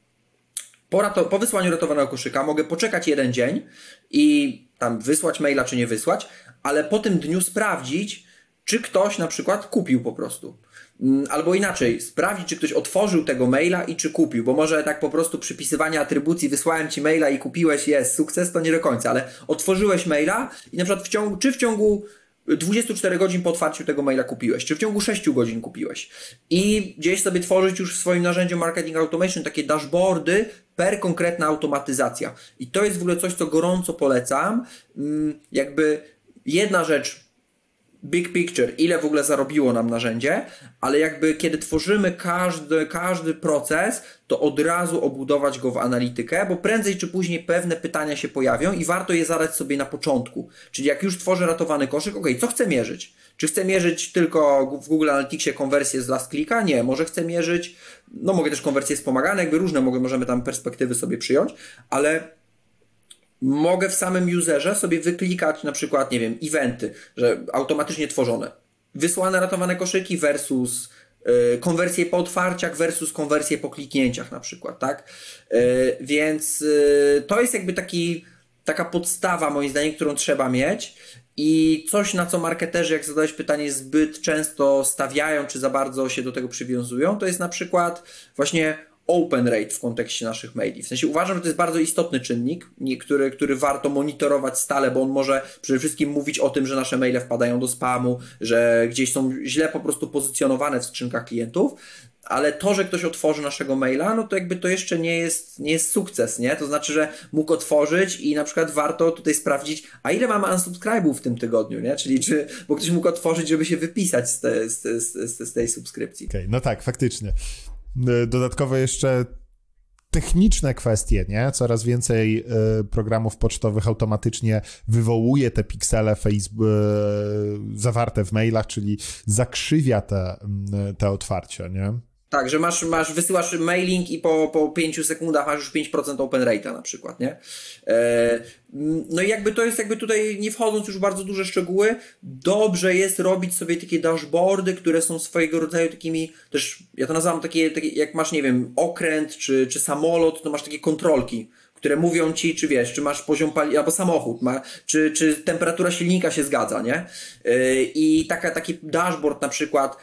Speaker 2: Po, rato, po wysłaniu ratowanego koszyka mogę poczekać jeden dzień i tam wysłać maila, czy nie wysłać, ale po tym dniu sprawdzić, czy ktoś na przykład kupił po prostu. Mm, albo inaczej, sprawdzić, czy ktoś otworzył tego maila i czy kupił, bo może tak po prostu przypisywanie atrybucji, wysłałem ci maila i kupiłeś, jest sukces, to nie do końca, ale otworzyłeś maila i na przykład w ciągu, czy w ciągu 24 godzin po otwarciu tego maila kupiłeś, czy w ciągu 6 godzin kupiłeś. I gdzieś sobie tworzyć już w swoim narzędziu Marketing Automation takie dashboardy per konkretna automatyzacja. I to jest w ogóle coś, co gorąco polecam. Mm, jakby jedna rzecz, big picture, ile w ogóle zarobiło nam narzędzie, ale jakby kiedy tworzymy każdy, każdy proces, to od razu obudować go w analitykę, bo prędzej czy później pewne pytania się pojawią i warto je zadać sobie na początku. Czyli jak już tworzę ratowany koszyk, ok, co chcę mierzyć? Czy chcę mierzyć tylko w Google Analyticsie konwersję z last clicka? Nie, może chcę mierzyć, no mogę też konwersje wspomagane, jakby różne mogę, możemy tam perspektywy sobie przyjąć, ale mogę w samym userze sobie wyklikać na przykład, nie wiem, eventy, że automatycznie tworzone. Wysłane ratowane koszyki versus yy, konwersje po otwarciach versus konwersje po kliknięciach na przykład, tak? Yy, więc yy, to jest jakby taki, taka podstawa moim zdaniem, którą trzeba mieć i coś, na co marketerzy, jak zadałeś pytanie, zbyt często stawiają, czy za bardzo się do tego przywiązują, to jest na przykład właśnie open rate w kontekście naszych maili. W sensie uważam, że to jest bardzo istotny czynnik, który, który warto monitorować stale, bo on może przede wszystkim mówić o tym, że nasze maile wpadają do spamu, że gdzieś są źle po prostu pozycjonowane w skrzynkach klientów, ale to, że ktoś otworzy naszego maila, no to jakby to jeszcze nie jest, nie jest sukces, nie? To znaczy, że mógł otworzyć i na przykład warto tutaj sprawdzić, a ile mamy unsubscribe'ów w tym tygodniu, nie? Czyli czy, bo ktoś mógł otworzyć, żeby się wypisać z, te, z, z, z tej subskrypcji.
Speaker 1: Okej, okay, no tak, faktycznie. Y, dodatkowo jeszcze techniczne kwestie, nie? Coraz więcej y, programów pocztowych automatycznie wywołuje te piksele Facebook, y, zawarte w mailach, czyli zakrzywia te, te otwarcia, nie?
Speaker 2: Tak, że masz, masz, wysyłasz mailing i po, po 5 sekundach masz już 5% open rate'a na przykład, nie? E, no i jakby to jest jakby tutaj, nie wchodząc już w bardzo duże szczegóły, dobrze jest robić sobie takie dashboardy, które są swojego rodzaju takimi, też ja to nazywam takie, takie jak masz, nie wiem, okręt czy, czy samolot, to masz takie kontrolki, które mówią ci, czy wiesz, czy masz poziom paliwa, albo samochód, ma, czy, czy temperatura silnika się zgadza, nie? E, I taka, taki dashboard na przykład,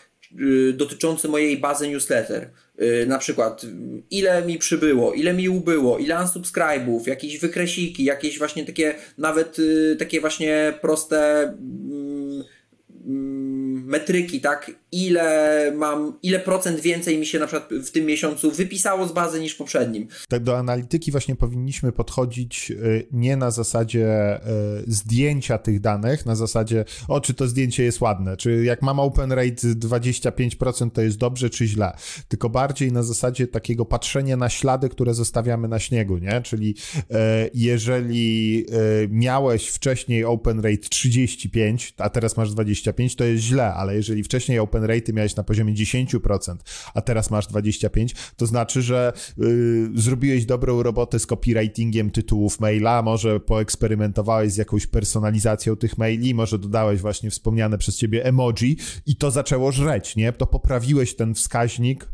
Speaker 2: dotyczący mojej bazy newsletter. Y, na przykład, ile mi przybyło, ile mi ubyło, ile unsubscribów, jakieś wykresiki, jakieś właśnie takie, nawet y, takie właśnie proste mm, mm, metryki, tak? Ile mam, ile procent więcej mi się na przykład w tym miesiącu wypisało z bazy niż w poprzednim.
Speaker 1: Tak, do analityki właśnie powinniśmy podchodzić y, nie na zasadzie y, zdjęcia tych danych, na zasadzie, o, czy to zdjęcie jest ładne, czy jak mam open rate 25% to jest dobrze, czy źle, tylko bardziej na zasadzie takiego patrzenia na ślady, które zostawiamy na śniegu, nie? Czyli y, jeżeli miałeś wcześniej open rate 35, a teraz masz 25, to jest źle, ale jeżeli wcześniej open rate miałeś na poziomie 10%, a teraz masz 25, to znaczy, że yy, zrobiłeś dobrą robotę z copywritingiem tytułów maila, może poeksperymentowałeś z jakąś personalizacją tych maili, może dodałeś właśnie wspomniane przez ciebie emoji i to zaczęło żreć, nie? To poprawiłeś ten wskaźnik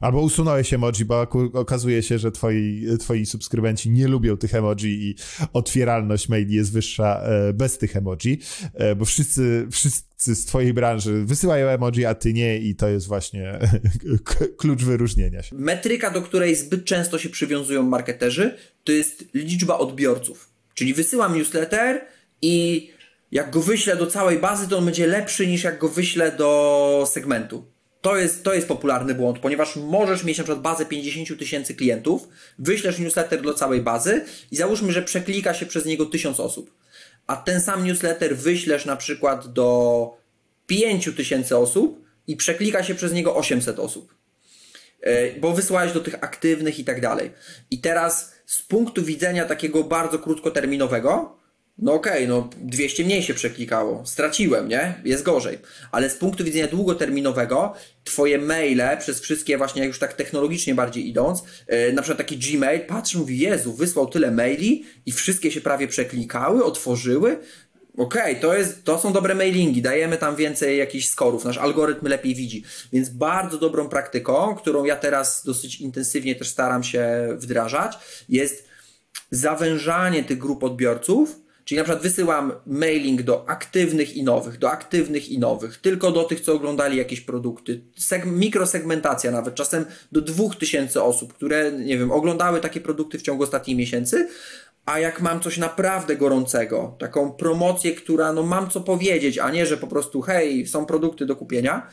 Speaker 1: Albo usunąłeś emoji, bo okazuje się, że twoi, twoi subskrybenci nie lubią tych emoji i otwieralność maili jest wyższa e, bez tych emoji, e, bo wszyscy, wszyscy z twojej branży wysyłają emoji, a ty nie i to jest właśnie [LAUGHS] klucz wyróżnienia się.
Speaker 2: Metryka, do której zbyt często się przywiązują marketerzy, to jest liczba odbiorców. Czyli wysyłam newsletter i jak go wyślę do całej bazy, to on będzie lepszy niż jak go wyślę do segmentu. To jest, to jest popularny błąd, ponieważ możesz mieć na przykład bazę 50 tysięcy klientów, wyślesz newsletter do całej bazy i załóżmy, że przeklika się przez niego 1000 osób. A ten sam newsletter wyślesz na przykład do 5 tysięcy osób i przeklika się przez niego 800 osób. E, bo wysłałeś do tych aktywnych i tak dalej. I teraz z punktu widzenia takiego bardzo krótkoterminowego, no okej, okay, no 200 mniej się przeklikało, straciłem, nie? Jest gorzej. Ale z punktu widzenia długoterminowego, twoje maile przez wszystkie właśnie, już tak technologicznie bardziej idąc, yy, na przykład taki Gmail, patrz, mówi, Jezu, wysłał tyle maili i wszystkie się prawie przeklikały, otworzyły, Okej, okay, to, jest, to są dobre mailingi, dajemy tam więcej jakichś skorów, nasz algorytm lepiej widzi. Więc bardzo dobrą praktyką, którą ja teraz dosyć intensywnie też staram się wdrażać, jest zawężanie tych grup odbiorców Czyli na przykład wysyłam mailing do aktywnych i nowych, do aktywnych i nowych, tylko do tych, co oglądali jakieś produkty. Seg mikrosegmentacja nawet, czasem do 2000 osób, które, nie wiem, oglądały takie produkty w ciągu ostatnich miesięcy, a jak mam coś naprawdę gorącego, taką promocję, która, no mam co powiedzieć, a nie, że po prostu hej, są produkty do kupienia,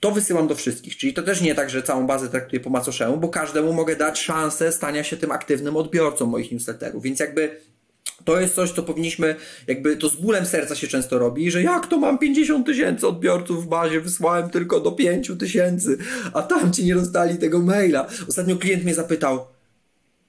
Speaker 2: to wysyłam do wszystkich. Czyli to też nie tak, że całą bazę traktuję po macoszemu, bo każdemu mogę dać szansę stania się tym aktywnym odbiorcą moich newsletterów. Więc jakby to jest coś, co powinniśmy, jakby to z bólem serca się często robi, że jak to mam 50 tysięcy odbiorców w bazie, wysłałem tylko do 5 tysięcy, a tamci nie dostali tego maila. Ostatnio klient mnie zapytał,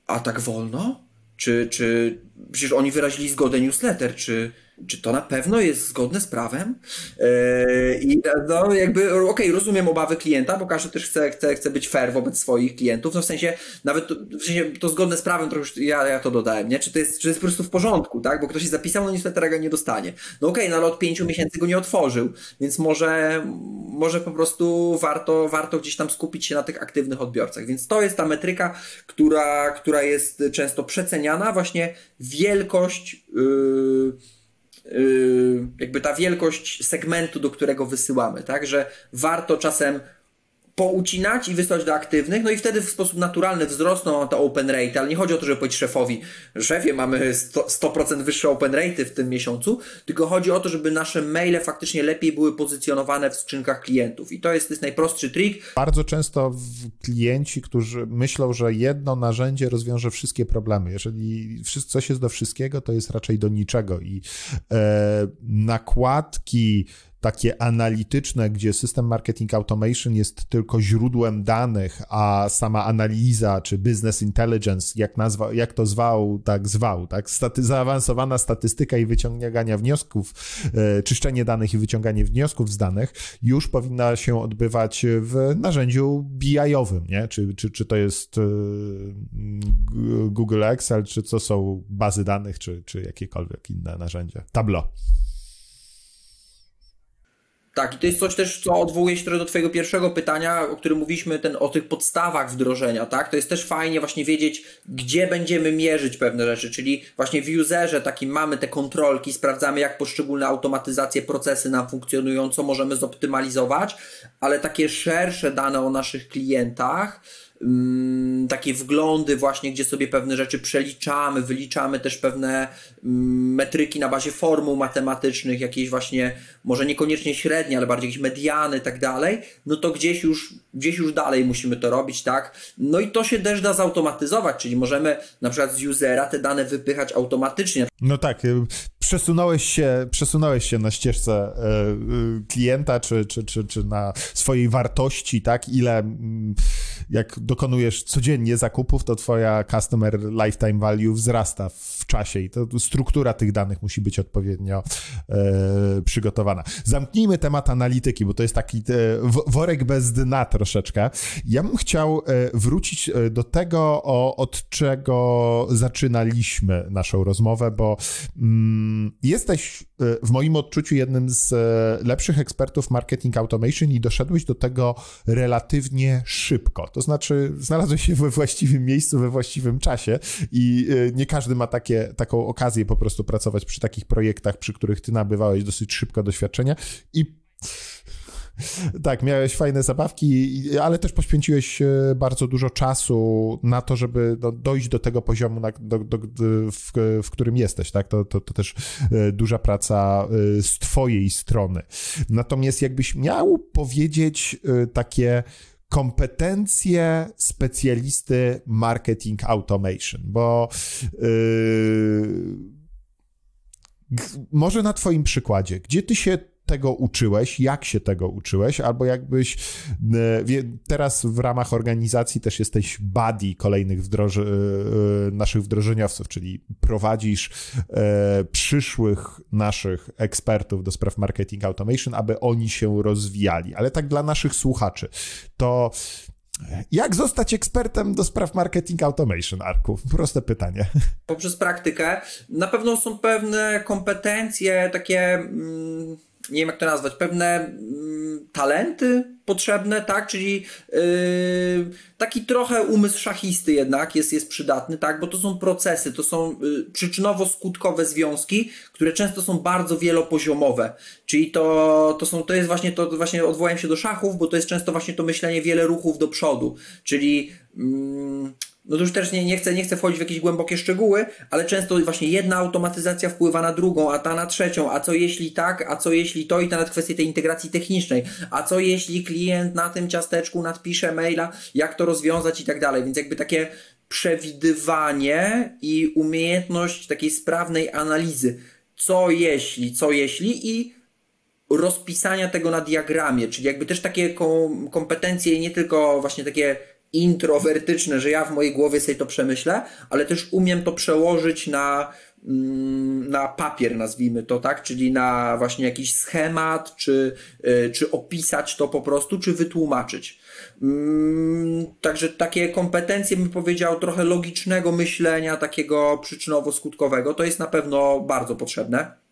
Speaker 2: a tak wolno? Czy, czy przecież oni wyrazili zgodę newsletter, czy, czy to na pewno jest zgodne z prawem? Yy, I no jakby, okej, okay, rozumiem obawy klienta, bo każdy też chce, chce, chce być fair wobec swoich klientów, no w sensie, nawet to, w sensie to zgodne z prawem, to już ja, ja to dodałem, nie? Czy to, jest, czy to jest po prostu w porządku, tak? Bo ktoś się zapisał, no newslettera go nie dostanie. No okej, okay, no ale od pięciu miesięcy go nie otworzył, więc może, może po prostu warto, warto gdzieś tam skupić się na tych aktywnych odbiorcach. Więc to jest ta metryka, która, która jest często przeceniana, właśnie wielkość Yy, jakby ta wielkość segmentu, do którego wysyłamy, tak, że warto czasem poucinać i wysłać do aktywnych, no i wtedy w sposób naturalny wzrosną te open rate, ale nie chodzi o to, żeby powiedzieć szefowi, szefie, mamy 100%, 100% wyższe open rate w tym miesiącu, tylko chodzi o to, żeby nasze maile faktycznie lepiej były pozycjonowane w skrzynkach klientów i to jest, to jest najprostszy trik.
Speaker 1: Bardzo często klienci, którzy myślą, że jedno narzędzie rozwiąże wszystkie problemy. Jeżeli coś jest do wszystkiego, to jest raczej do niczego i e, nakładki takie analityczne, gdzie system marketing automation jest tylko źródłem danych, a sama analiza czy business intelligence, jak, nazwa, jak to zwał, tak zwał, tak? Staty, zaawansowana statystyka i wyciąganie wniosków, e, czyszczenie danych i wyciąganie wniosków z danych już powinna się odbywać w narzędziu BI-owym, nie? Czy, czy, czy to jest e, Google Excel, czy to są bazy danych, czy, czy jakiekolwiek inne narzędzie. Tableau.
Speaker 2: Tak, i to jest coś też, co odwołuje się trochę do Twojego pierwszego pytania, o którym mówiliśmy, ten, o tych podstawach wdrożenia, tak? To jest też fajnie właśnie wiedzieć, gdzie będziemy mierzyć pewne rzeczy, czyli właśnie w userze takim mamy te kontrolki, sprawdzamy, jak poszczególne automatyzacje, procesy nam funkcjonują, co możemy zoptymalizować, ale takie szersze dane o naszych klientach, takie wglądy właśnie, gdzie sobie pewne rzeczy przeliczamy, wyliczamy też pewne mm, metryki na bazie formuł matematycznych, jakieś właśnie, może niekoniecznie średnie, ale bardziej jakieś mediany i tak dalej, no to gdzieś już, gdzieś już dalej musimy to robić, tak? No i to się też da zautomatyzować, czyli możemy na przykład z usera te dane wypychać automatycznie.
Speaker 1: No tak, y, przesunąłeś się, przesunąłeś się na ścieżce y, klienta, czy, czy, czy, czy na swojej wartości, tak? Ile, mm, jak dokonujesz codziennie zakupów, to twoja customer lifetime value wzrasta w czasie i to struktura tych danych musi być odpowiednio e, przygotowana. Zamknijmy temat analityki, bo to jest taki e, worek bez dna troszeczkę. Ja bym chciał e, wrócić do tego, o, od czego zaczynaliśmy naszą rozmowę, bo mm, jesteś w moim odczuciu jednym z lepszych ekspertów marketing automation i doszedłeś do tego relatywnie szybko. To znaczy, znalazłeś się we właściwym miejscu, we właściwym czasie i nie każdy ma takie, taką okazję po prostu pracować przy takich projektach, przy których ty nabywałeś dosyć szybko doświadczenia i [LAUGHS] tak, miałeś fajne zabawki, ale też poświęciłeś e, bardzo dużo czasu na to, żeby no, dojść do tego poziomu, na, do, do, w, w, którym jesteś, tak? To, to, to też e, duża praca e, z twojej strony. Natomiast jakbyś miał powiedzieć takie kompetencje specjalisty marketing automation, bo yy, może na Twoim przykładzie, gdzie Ty się tego uczyłeś, jak się tego uczyłeś, albo jakbyś e, teraz w ramach organizacji też jesteś buddy kolejnych wdroży, e, naszych wdrożeniowców, czyli prowadzisz e, przyszłych naszych ekspertów do spraw marketing automation, aby oni się rozwijali. Ale tak dla naszych słuchaczy, to jak zostać ekspertem do spraw marketing automation, Arku? Proste pytanie.
Speaker 2: Poprzez praktykę na pewno są pewne kompetencje takie. Mm nie wiem jak to nazwać, pewne mm, talenty potrzebne, tak? Czyli yy, taki trochę umysł szachisty jednak jest, jest przydatny, tak? Bo to są procesy, to są yy, przyczynowo-skutkowe związki, które często są bardzo wielopoziomowe. Czyli to, to, są, to jest właśnie to, właśnie odwołałem się do szachów, bo to jest często właśnie to myślenie wiele ruchów do przodu. Czyli yy, no to już też nie, nie, chcę, nie chcę wchodzić w jakieś głębokie szczegóły, ale często właśnie jedna automatyzacja wpływa na drugą, a ta na trzecią, a co jeśli tak, a co jeśli to i to nawet kwestie tej integracji technicznej, a co jeśli klient na tym ciasteczku nadpisze maila, jak to rozwiązać i tak dalej, więc jakby takie przewidywanie i umiejętność takiej sprawnej analizy, co jeśli, co jeśli i rozpisania tego na diagramie, czyli jakby też takie kompetencje nie tylko właśnie takie introwertyczne, że ja w mojej głowie sobie to przemyślę, ale też umiem to przełożyć na, mm, na papier, nazwijmy to tak, czyli na właśnie jakiś schemat, czy, y, czy opisać to po prostu, czy wytłumaczyć. Mm, także takie kompetencje, bym powiedział, trochę logicznego myślenia, takiego przyczynowo-skutkowego, to jest na pewno bardzo potrzebne.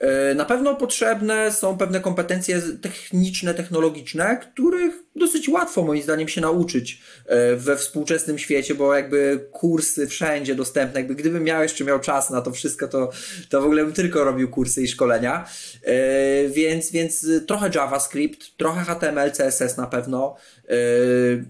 Speaker 2: E, na pewno potrzebne są pewne kompetencje techniczne, technologiczne, których dosyć łatwo moim zdaniem się nauczyć e, we współczesnym świecie, bo jakby kursy wszędzie dostępne, jakby gdybym miał jeszcze miał czas na to wszystko, to, to w ogóle bym tylko robił kursy i szkolenia. E, więc, więc trochę JavaScript, trochę HTML, CSS na pewno.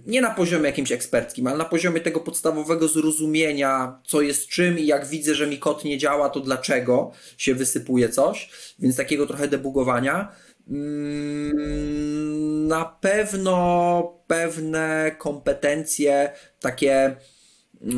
Speaker 2: Nie na poziomie jakimś eksperckim, ale na poziomie tego podstawowego zrozumienia, co jest czym i jak widzę, że mi kod nie działa, to dlaczego się wysypuje coś więc takiego trochę debugowania. Mm, na pewno pewne kompetencje takie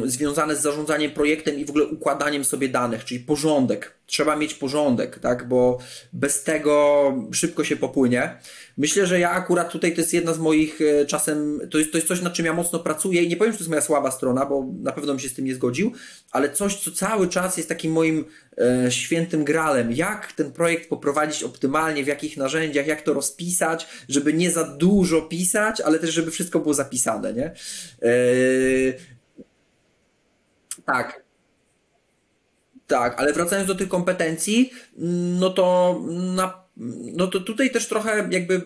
Speaker 2: związane z zarządzaniem projektem i w ogóle układaniem sobie danych, czyli porządek. Trzeba mieć porządek, tak, bo bez tego szybko się popłynie. Myślę, że ja akurat tutaj to jest jedna z moich e, czasem, to jest, to jest coś, nad czym ja mocno pracuję i nie powiem, że to jest moja słaba strona, bo na pewno bym się z tym nie zgodził, ale coś, co cały czas jest takim moim e, świętym gralem. Jak ten projekt poprowadzić optymalnie, w jakich narzędziach, jak to rozpisać, żeby nie za dużo pisać, ale też, żeby wszystko było zapisane, nie? E, tak. Tak, ale wracając do tych kompetencji, no to na no to tutaj też trochę jakby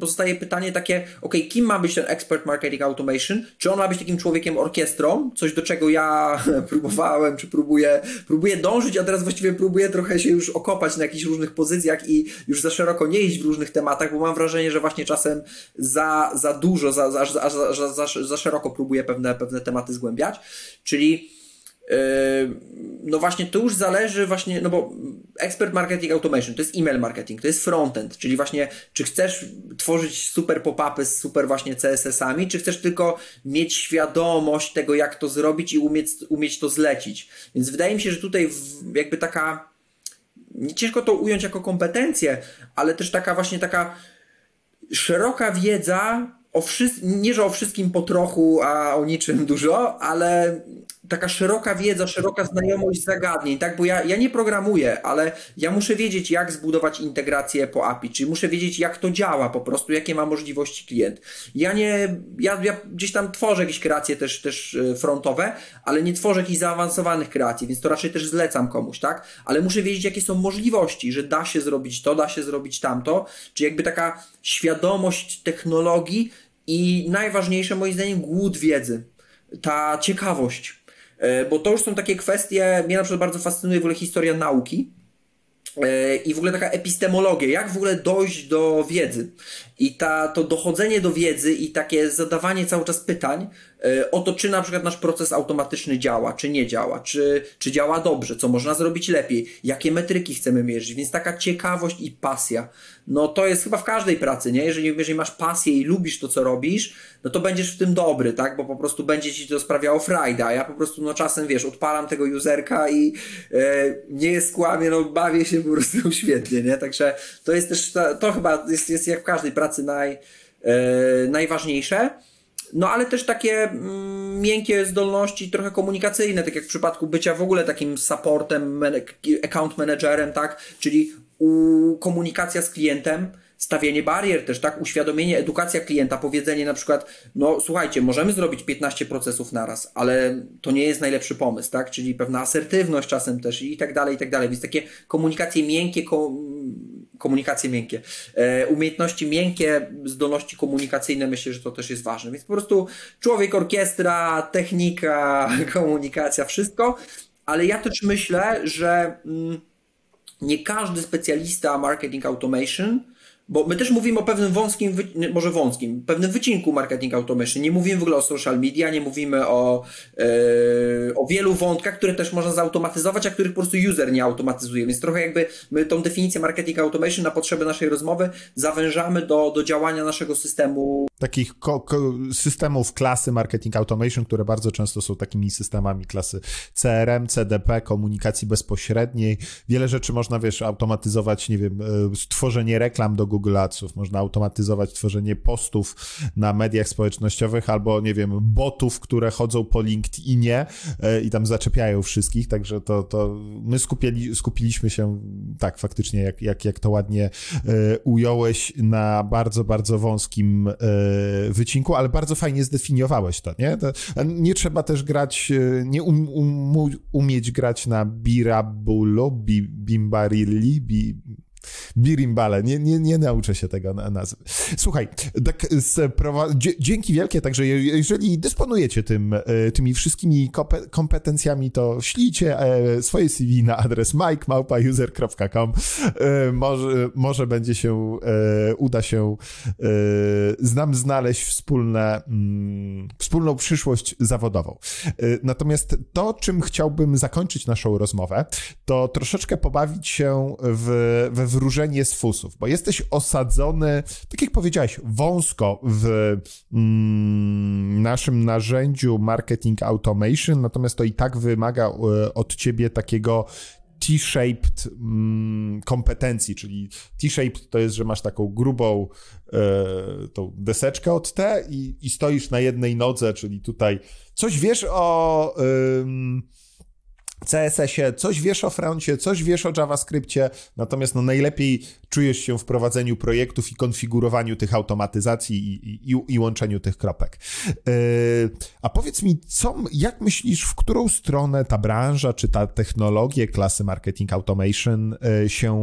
Speaker 2: pozostaje pytanie takie, ok, kim ma być ten expert marketing automation? Czy on ma być takim człowiekiem orkiestrą? Coś do czego ja [LAUGHS] próbowałem, czy próbuję, próbuję dążyć, a teraz właściwie próbuję trochę się już okopać na jakichś różnych pozycjach i już za szeroko nie iść w różnych tematach, bo mam wrażenie, że właśnie czasem za, za dużo, za, za, za, za, za, za szeroko próbuję pewne, pewne tematy zgłębiać. Czyli no właśnie to już zależy właśnie, no bo expert marketing automation to jest email marketing, to jest frontend, czyli właśnie czy chcesz tworzyć super pop-upy z super właśnie CSS-ami, czy chcesz tylko mieć świadomość tego, jak to zrobić i umieć, umieć to zlecić. Więc wydaje mi się, że tutaj jakby taka nie ciężko to ująć jako kompetencję, ale też taka właśnie taka szeroka wiedza o nie że o wszystkim po trochu, a o niczym dużo, ale taka szeroka wiedza, szeroka znajomość zagadnień, tak? Bo ja, ja nie programuję, ale ja muszę wiedzieć, jak zbudować integrację po API, czyli muszę wiedzieć, jak to działa po prostu, jakie ma możliwości klient. Ja nie, ja, ja gdzieś tam tworzę jakieś kreacje też, też e, frontowe, ale nie tworzę jakichś zaawansowanych kreacji, więc to raczej też zlecam komuś, tak? Ale muszę wiedzieć, jakie są możliwości, że da się zrobić to, da się zrobić tamto, czy jakby taka świadomość technologii i najważniejsze moim zdaniem głód wiedzy, ta ciekawość E, bo to już są takie kwestie, mnie na przykład bardzo fascynuje w ogóle historia nauki e, i w ogóle taka epistemologia, jak w ogóle dojść do wiedzy. I ta, to dochodzenie do wiedzy i takie zadawanie cały czas pytań e, o to, czy na przykład nasz proces automatyczny działa, czy nie działa, czy, czy działa dobrze, co można zrobić lepiej, jakie metryki chcemy mierzyć. Więc taka ciekawość i pasja, no to jest chyba w każdej pracy, nie? Jeżeli, jeżeli masz pasję i lubisz to, co robisz, no to będziesz w tym dobry, tak? Bo po prostu będzie ci to sprawiało frajda. Ja po prostu, no czasem, wiesz, odpalam tego userka i e, nie jest kłamie, no bawię się po prostu [LAUGHS] świetnie, nie? Także to jest też, to chyba jest, jest jak w każdej pracy naj, e, najważniejsze. No ale też takie mm, miękkie zdolności, trochę komunikacyjne, tak jak w przypadku bycia w ogóle takim supportem, account managerem, tak? Czyli komunikacja z klientem, stawianie barier też, tak? Uświadomienie, edukacja klienta, powiedzenie na przykład, no słuchajcie, możemy zrobić 15 procesów naraz, ale to nie jest najlepszy pomysł, tak? Czyli pewna asertywność czasem też i tak dalej, i tak dalej. Więc takie komunikacje miękkie, komunikacje miękkie, e, umiejętności miękkie, zdolności komunikacyjne, myślę, że to też jest ważne. Więc po prostu człowiek, orkiestra, technika, [LAUGHS] komunikacja, wszystko, ale ja też myślę, że mm, nie każdy specjalista marketing automation bo my też mówimy o pewnym wąskim, może wąskim, pewnym wycinku marketing automation. Nie mówimy w ogóle o social media, nie mówimy o, yy, o wielu wątkach, które też można zautomatyzować, a których po prostu user nie automatyzuje. Więc trochę jakby my tą definicję marketing automation na potrzeby naszej rozmowy zawężamy do, do działania naszego systemu.
Speaker 1: Takich systemów klasy marketing automation, które bardzo często są takimi systemami klasy CRM, CDP, komunikacji bezpośredniej. Wiele rzeczy można, wiesz, automatyzować, nie wiem, e, stworzenie reklam do Google Google Adsów, można automatyzować tworzenie postów na mediach społecznościowych albo, nie wiem, botów, które chodzą po LinkedInie e, i tam zaczepiają wszystkich, także to, to my skupieli, skupiliśmy się, tak, faktycznie, jak, jak, jak to ładnie e, ująłeś, na bardzo, bardzo wąskim e, wycinku, ale bardzo fajnie zdefiniowałeś to, nie? To, nie trzeba też grać, nie um, um, umieć grać na Bimbarilli, bi, Birimbale, nie, nie, nie nauczę się tego nazwy. Słuchaj, tak dzięki wielkie, także jeżeli dysponujecie tym, e, tymi wszystkimi kompetencjami, to ślijcie e, swoje CV na adres mikemałpauser.com. E, może, może będzie się, uda się znam znaleźć wspólne, mm, wspólną przyszłość zawodową. Natomiast to, czym chciałbym zakończyć naszą rozmowę, to troszeczkę pobawić się w, we wróżenie z fusów, bo jesteś osadzony, tak jak powiedziałeś, wąsko w mm, naszym narzędziu marketing automation, natomiast to i tak wymaga e, od ciebie takiego T-shaped mm, kompetencji, czyli T-shaped to jest, że masz taką grubą e, tą deseczkę od T i, i stoisz na jednej nodze, czyli tutaj coś wiesz o... CSS-ie, coś wiesz o froncie, coś wiesz o JavaScriptie, natomiast no najlepiej czujesz się w prowadzeniu projektów i konfigurowaniu tych automatyzacji i, i, i, łączeniu tych kropek. Yy, a powiedz mi, co, jak myślisz, w którą stronę ta branża, czy ta technologia klasy marketing automation yy, się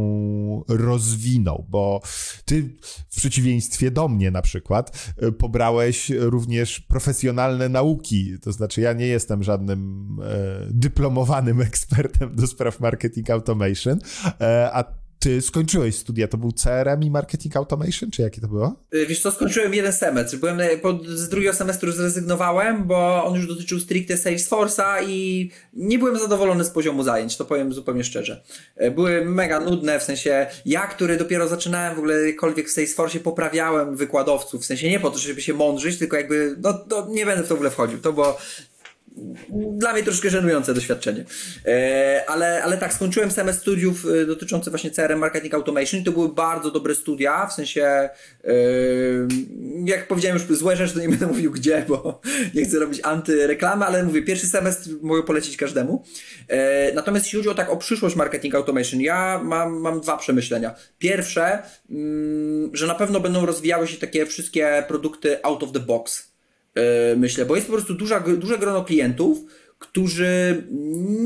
Speaker 1: rozwiną? Bo ty w przeciwieństwie do mnie na przykład yy, pobrałeś również profesjonalne nauki, to znaczy ja nie jestem żadnym dyplomowanym [LAUGHS] ekspertem do spraw marketing automation, a ty skończyłeś studia, to był CRM i Marketing Automation, czy jakie to było?
Speaker 2: Y, wiesz co, skończyłem jeden semestr. Byłem, po, z drugiego semestru zrezygnowałem, bo on już dotyczył stricte Salesforce'a i nie byłem zadowolony z poziomu zajęć, to powiem zupełnie szczerze. Y, były mega nudne, w sensie ja, który dopiero zaczynałem w ogóle jakkolwiek w Salesforce'ie, poprawiałem wykładowców, w sensie nie po to, żeby się mądrzyć, tylko jakby, no, no nie będę w to w ogóle wchodził. To było dla mnie troszkę żenujące doświadczenie. E, ale, ale tak, skończyłem semestr studiów e, dotyczące właśnie CRM Marketing Automation i to były bardzo dobre studia, w sensie e, jak powiedziałem już złe rzeczy, to nie będę [LAUGHS] mówił gdzie, bo nie chcę robić antyreklamy, ale mówię, pierwszy semestr mogę polecić każdemu. Natomiast jeśli chodzi o tak o przyszłość Marketing Automation, ja mam, mam dwa przemyślenia. Pierwsze, mm, że na pewno będą rozwijały się takie wszystkie produkty out of the box myślę, bo jest po prostu duża, duże grono klientów, którzy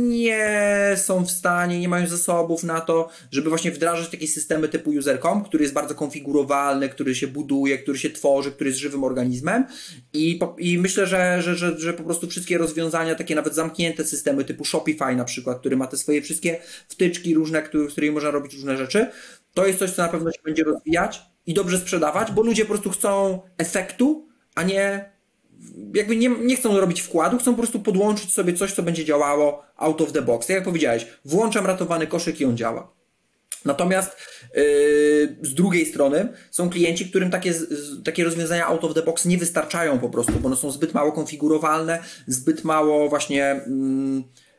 Speaker 2: nie są w stanie, nie mają zasobów na to, żeby właśnie wdrażać takie systemy typu user.com, który jest bardzo konfigurowalny, który się buduje, który się tworzy, który jest żywym organizmem. I, i myślę, że, że, że, że po prostu wszystkie rozwiązania, takie nawet zamknięte systemy typu Shopify na przykład, który ma te swoje wszystkie wtyczki różne, który, w której można robić różne rzeczy, to jest coś, co na pewno się będzie rozwijać i dobrze sprzedawać, bo ludzie po prostu chcą efektu, a nie jakby nie, nie chcą robić wkładu, chcą po prostu podłączyć sobie coś, co będzie działało out of the box. Tak jak powiedziałeś, włączam ratowany koszyk i on działa. Natomiast yy, z drugiej strony są klienci, którym takie, takie rozwiązania out of the box nie wystarczają po prostu, bo one są zbyt mało konfigurowalne, zbyt mało właśnie. Yy,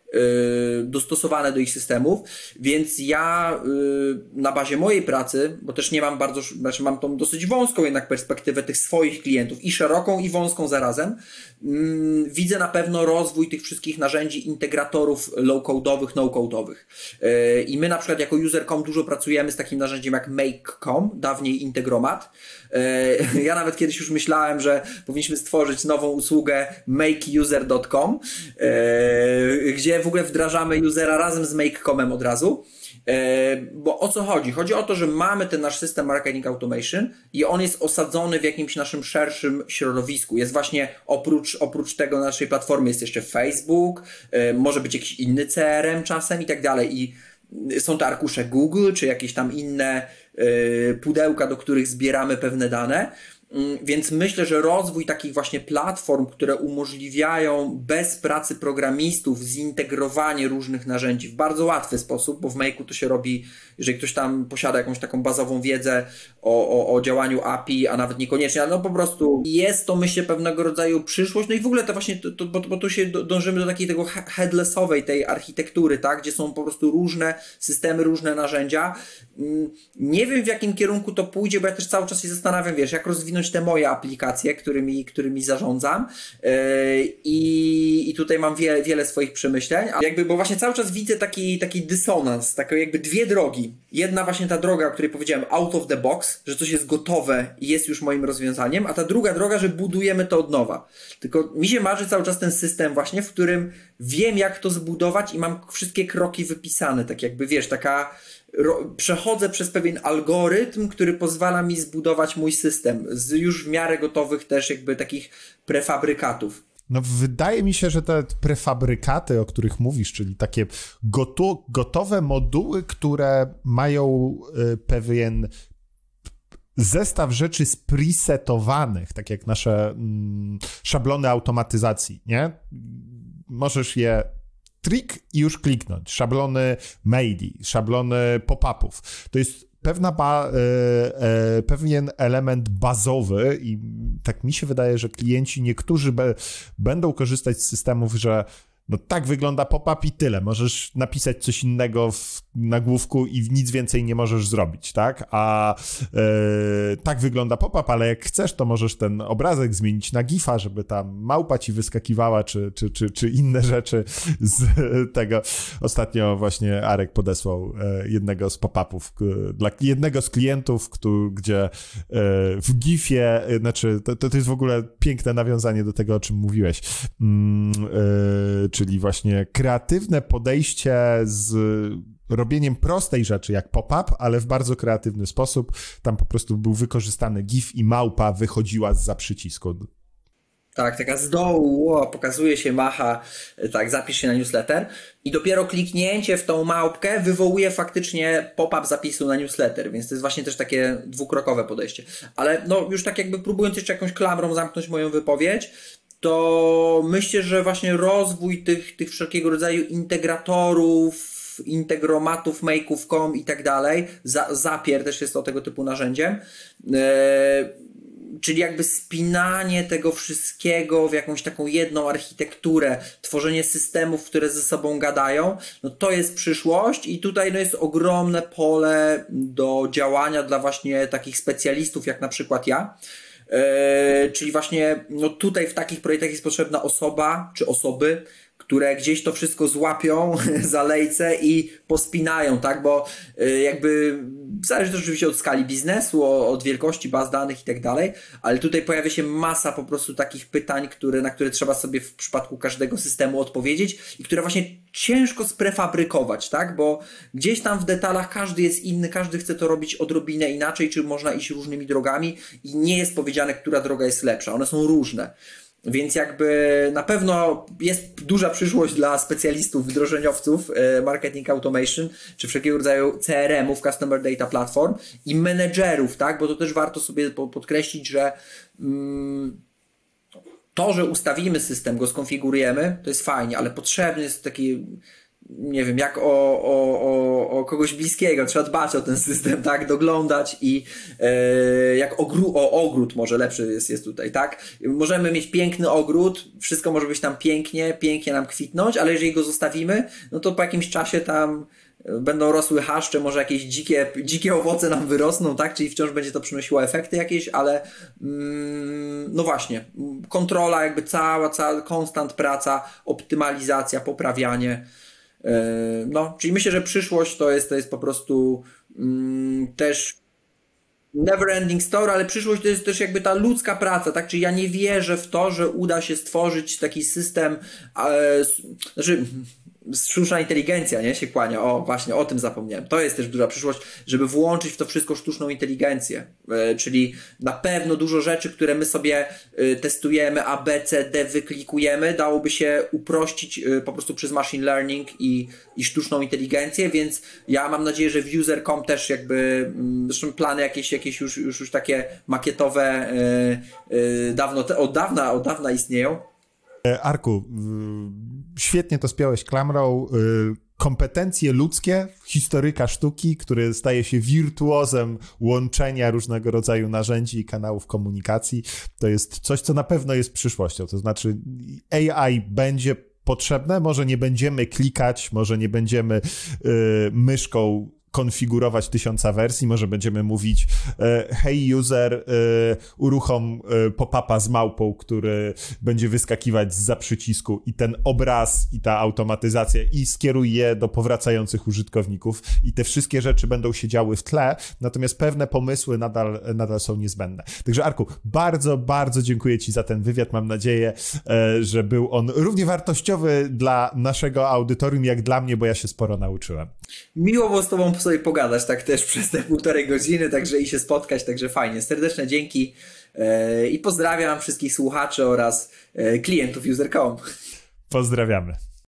Speaker 2: dostosowane do ich systemów, więc ja y, na bazie mojej pracy, bo też nie mam bardzo, znaczy mam tą dosyć wąską jednak perspektywę tych swoich klientów i szeroką i wąską zarazem, mm, widzę na pewno rozwój tych wszystkich narzędzi integratorów low-codowych, no-codowych. Y, I my na przykład jako user.com dużo pracujemy z takim narzędziem jak make.com, dawniej Integromat, [LAUGHS] ja nawet kiedyś już myślałem, że powinniśmy stworzyć nową usługę makeuser.com, e, gdzie w ogóle wdrażamy usera razem z make.comem od razu. E, bo o co chodzi? Chodzi o to, że mamy ten nasz system marketing automation i on jest osadzony w jakimś naszym szerszym środowisku. Jest właśnie oprócz, oprócz tego naszej platformy jest jeszcze Facebook, może być jakiś inny CRM czasem i tak dalej. I są to arkusze Google, czy jakieś tam inne pudełka, do których zbieramy pewne dane. Mm, więc myślę, że rozwój takich właśnie platform, które umożliwiają bez pracy programistów zintegrowanie różnych narzędzi w bardzo łatwy sposób, bo w Make'u to się robi, jeżeli ktoś tam posiada jakąś taką bazową wiedzę o, o, o działaniu API, a nawet niekoniecznie, ale no po prostu jest to myślę pewnego rodzaju przyszłość. No i w ogóle to właśnie, to, to, bo, bo tu się dążymy do takiej tego headlessowej tej architektury, tak, gdzie są po prostu różne systemy, różne narzędzia. Mm, nie wiem w jakim kierunku to pójdzie, bo ja też cały czas się zastanawiam, wiesz, jak rozwinąć te moje aplikacje, którymi, którymi zarządzam yy, i, i tutaj mam wie, wiele swoich przemyśleń, a jakby, bo właśnie cały czas widzę taki, taki dysonans, takie jakby dwie drogi. Jedna właśnie ta droga, o której powiedziałem, out of the box, że coś jest gotowe i jest już moim rozwiązaniem, a ta druga droga, że budujemy to od nowa. Tylko mi się marzy cały czas ten system właśnie, w którym wiem jak to zbudować i mam wszystkie kroki wypisane, tak jakby wiesz, taka przechodzę przez pewien algorytm, który pozwala mi zbudować mój system z już w miarę gotowych też jakby takich prefabrykatów.
Speaker 1: No wydaje mi się, że te prefabrykaty, o których mówisz, czyli takie gotowe moduły, które mają y, pewien zestaw rzeczy spresetowanych, tak jak nasze mm, szablony automatyzacji, nie? Możesz je trik i już kliknąć. Szablony maili, szablony pop-upów. To jest pewna ba, e, e, pewien element bazowy i tak mi się wydaje, że klienci niektórzy be, będą korzystać z systemów, że No tak wygląda pop-up i tyle. Możesz napisać coś innego w nagłówku i nic więcej nie możesz zrobić, tak? A e, tak wygląda pop-up, ale jak chcesz, to możesz ten obrazek zmienić na gifa, żeby tam małpa ci wyskakiwała, czy, czy, czy, czy inne rzeczy z tego. Ostatnio właśnie Arek podesłał e, jednego z pop-upów dla jednego z klientów, który, gdzie e, w gifie, znaczy to, to jest w ogóle piękne nawiązanie do tego, o czym mówiłeś, mm, czyli właśnie kreatywne podejście z robieniem prostej rzeczy jak pop-up, ale w bardzo kreatywny sposób. Tam po prostu był wykorzystany GIF i małpa wychodziła z za przycisku.
Speaker 2: Tak, taka z dołu, o, pokazuje się, macha, tak, zapisz się na newsletter i dopiero kliknięcie w tą małpkę wywołuje faktycznie pop-up zapisu na newsletter, więc to jest właśnie też takie dwukrokowe podejście. Ale no już tak jakby próbując jeszcze jakąś klamrą zamknąć moją wypowiedź, to myślę, że właśnie rozwój tych, tych wszelkiego rodzaju integratorów, integromatów, make'ów, com i tak dalej, Zapier też jest to tego typu narzędziem, e, czyli jakby spinanie tego wszystkiego w jakąś taką jedną architekturę, tworzenie systemów, które ze sobą gadają, no to jest przyszłość i tutaj no jest ogromne pole do działania dla właśnie takich specjalistów jak na przykład ja, E, czyli właśnie no tutaj w takich projektach jest potrzebna osoba czy osoby, które gdzieś to wszystko złapią [LAUGHS] za lejce i pospinają, tak? Bo y, jakby zależy to oczywiście od skali biznesu, od wielkości baz danych i tak dalej, ale tutaj pojawia się masa po prostu takich pytań, które, na które trzeba sobie w przypadku każdego systemu odpowiedzieć i które właśnie ciężko sprefabrykować, tak? Bo gdzieś tam w detalach każdy jest inny, każdy chce to robić odrobinę inaczej, czy można iść różnymi drogami i nie jest powiedziane, która droga jest lepsza. One są różne. Więc jakby na pewno jest duża przyszłość dla specjalistów, wdrożeniowców e, marketing automation, czy wszelkiego rodzaju CRM-ów, Customer Data Platform i menedżerów, tak? Bo to też warto sobie podkreślić, że mm, to, że ustawimy system, go skonfigurujemy, to jest fajnie, ale potrzebny jest taki nie wiem, jak o, o, o, o kogoś bliskiego, trzeba dbać o ten system, [LAUGHS] tak, doglądać i e, jak ogru, o ogród może lepszy jest, jest tutaj, tak. Możemy mieć piękny ogród, wszystko może być tam pięknie, pięknie nam kwitnąć, ale jeżeli go zostawimy, no to po jakimś czasie tam będą rosły haszcze, może jakieś dzikie, dzikie owoce nam wyrosną, tak? Czyli wciąż będzie to przynosiło efekty jakieś, ale mm, no właśnie, kontrola, jakby cała, cała, konstant praca, optymalizacja, poprawianie. E, no, czyli myślę, że przyszłość to jest, to jest po prostu mm, też never ending story, ale przyszłość to jest też jakby ta ludzka praca, tak? Czyli ja nie wierzę w to, że uda się stworzyć taki system, e, znaczy sztuczna inteligencja, nie? Się kłania. O, właśnie, o tym zapomniałem. To jest też duża przyszłość, żeby włączyć w to wszystko sztuczną inteligencję. E, czyli na pewno dużo rzeczy, które my sobie e, testujemy, A, B, C, D, wyklikujemy, dałoby się uprościć e, po prostu przez machine learning i, i sztuczną inteligencję, więc ja mam nadzieję, że w user.com też jakby, mm, zresztą plany jakieś, jakieś już, już, już takie makietowe dawno, od dawna, od dawna istnieją.
Speaker 1: Arku, świetnie to spiąłeś klamrą. Y, kompetencje ludzkie, historyka sztuki, który staje się wirtuozem łączenia różnego rodzaju narzędzi i kanałów komunikacji, to jest coś, co na pewno jest przyszłością. To znaczy, AI będzie potrzebne, może nie będziemy klikać, może nie będziemy y, myszką konfigurować tysiąca wersji, może będziemy mówić e, hey user, e, uruchom e, pop-upa z małpą, który będzie wyskakiwać za przycisku i ten obraz i ta automatyzacja i skieruj je do powracających użytkowników i te wszystkie rzeczy będą się działy w tle, natomiast pewne pomysły nadal, nadal są niezbędne. Także Arku, bardzo, bardzo dziękuję Ci za ten wywiad. Mam nadzieję, że był on równie wartościowy dla naszego audytorium, jak dla mnie, bo ja się sporo nauczyłem.
Speaker 2: Miło było z Tobą sobie pogadać tak też przez te półtorej godziny, także i się spotkać, także fajnie. Serdeczne dzięki e, i pozdrawiam wszystkich słuchaczy oraz e, klientów user.com.
Speaker 1: Pozdrawiamy.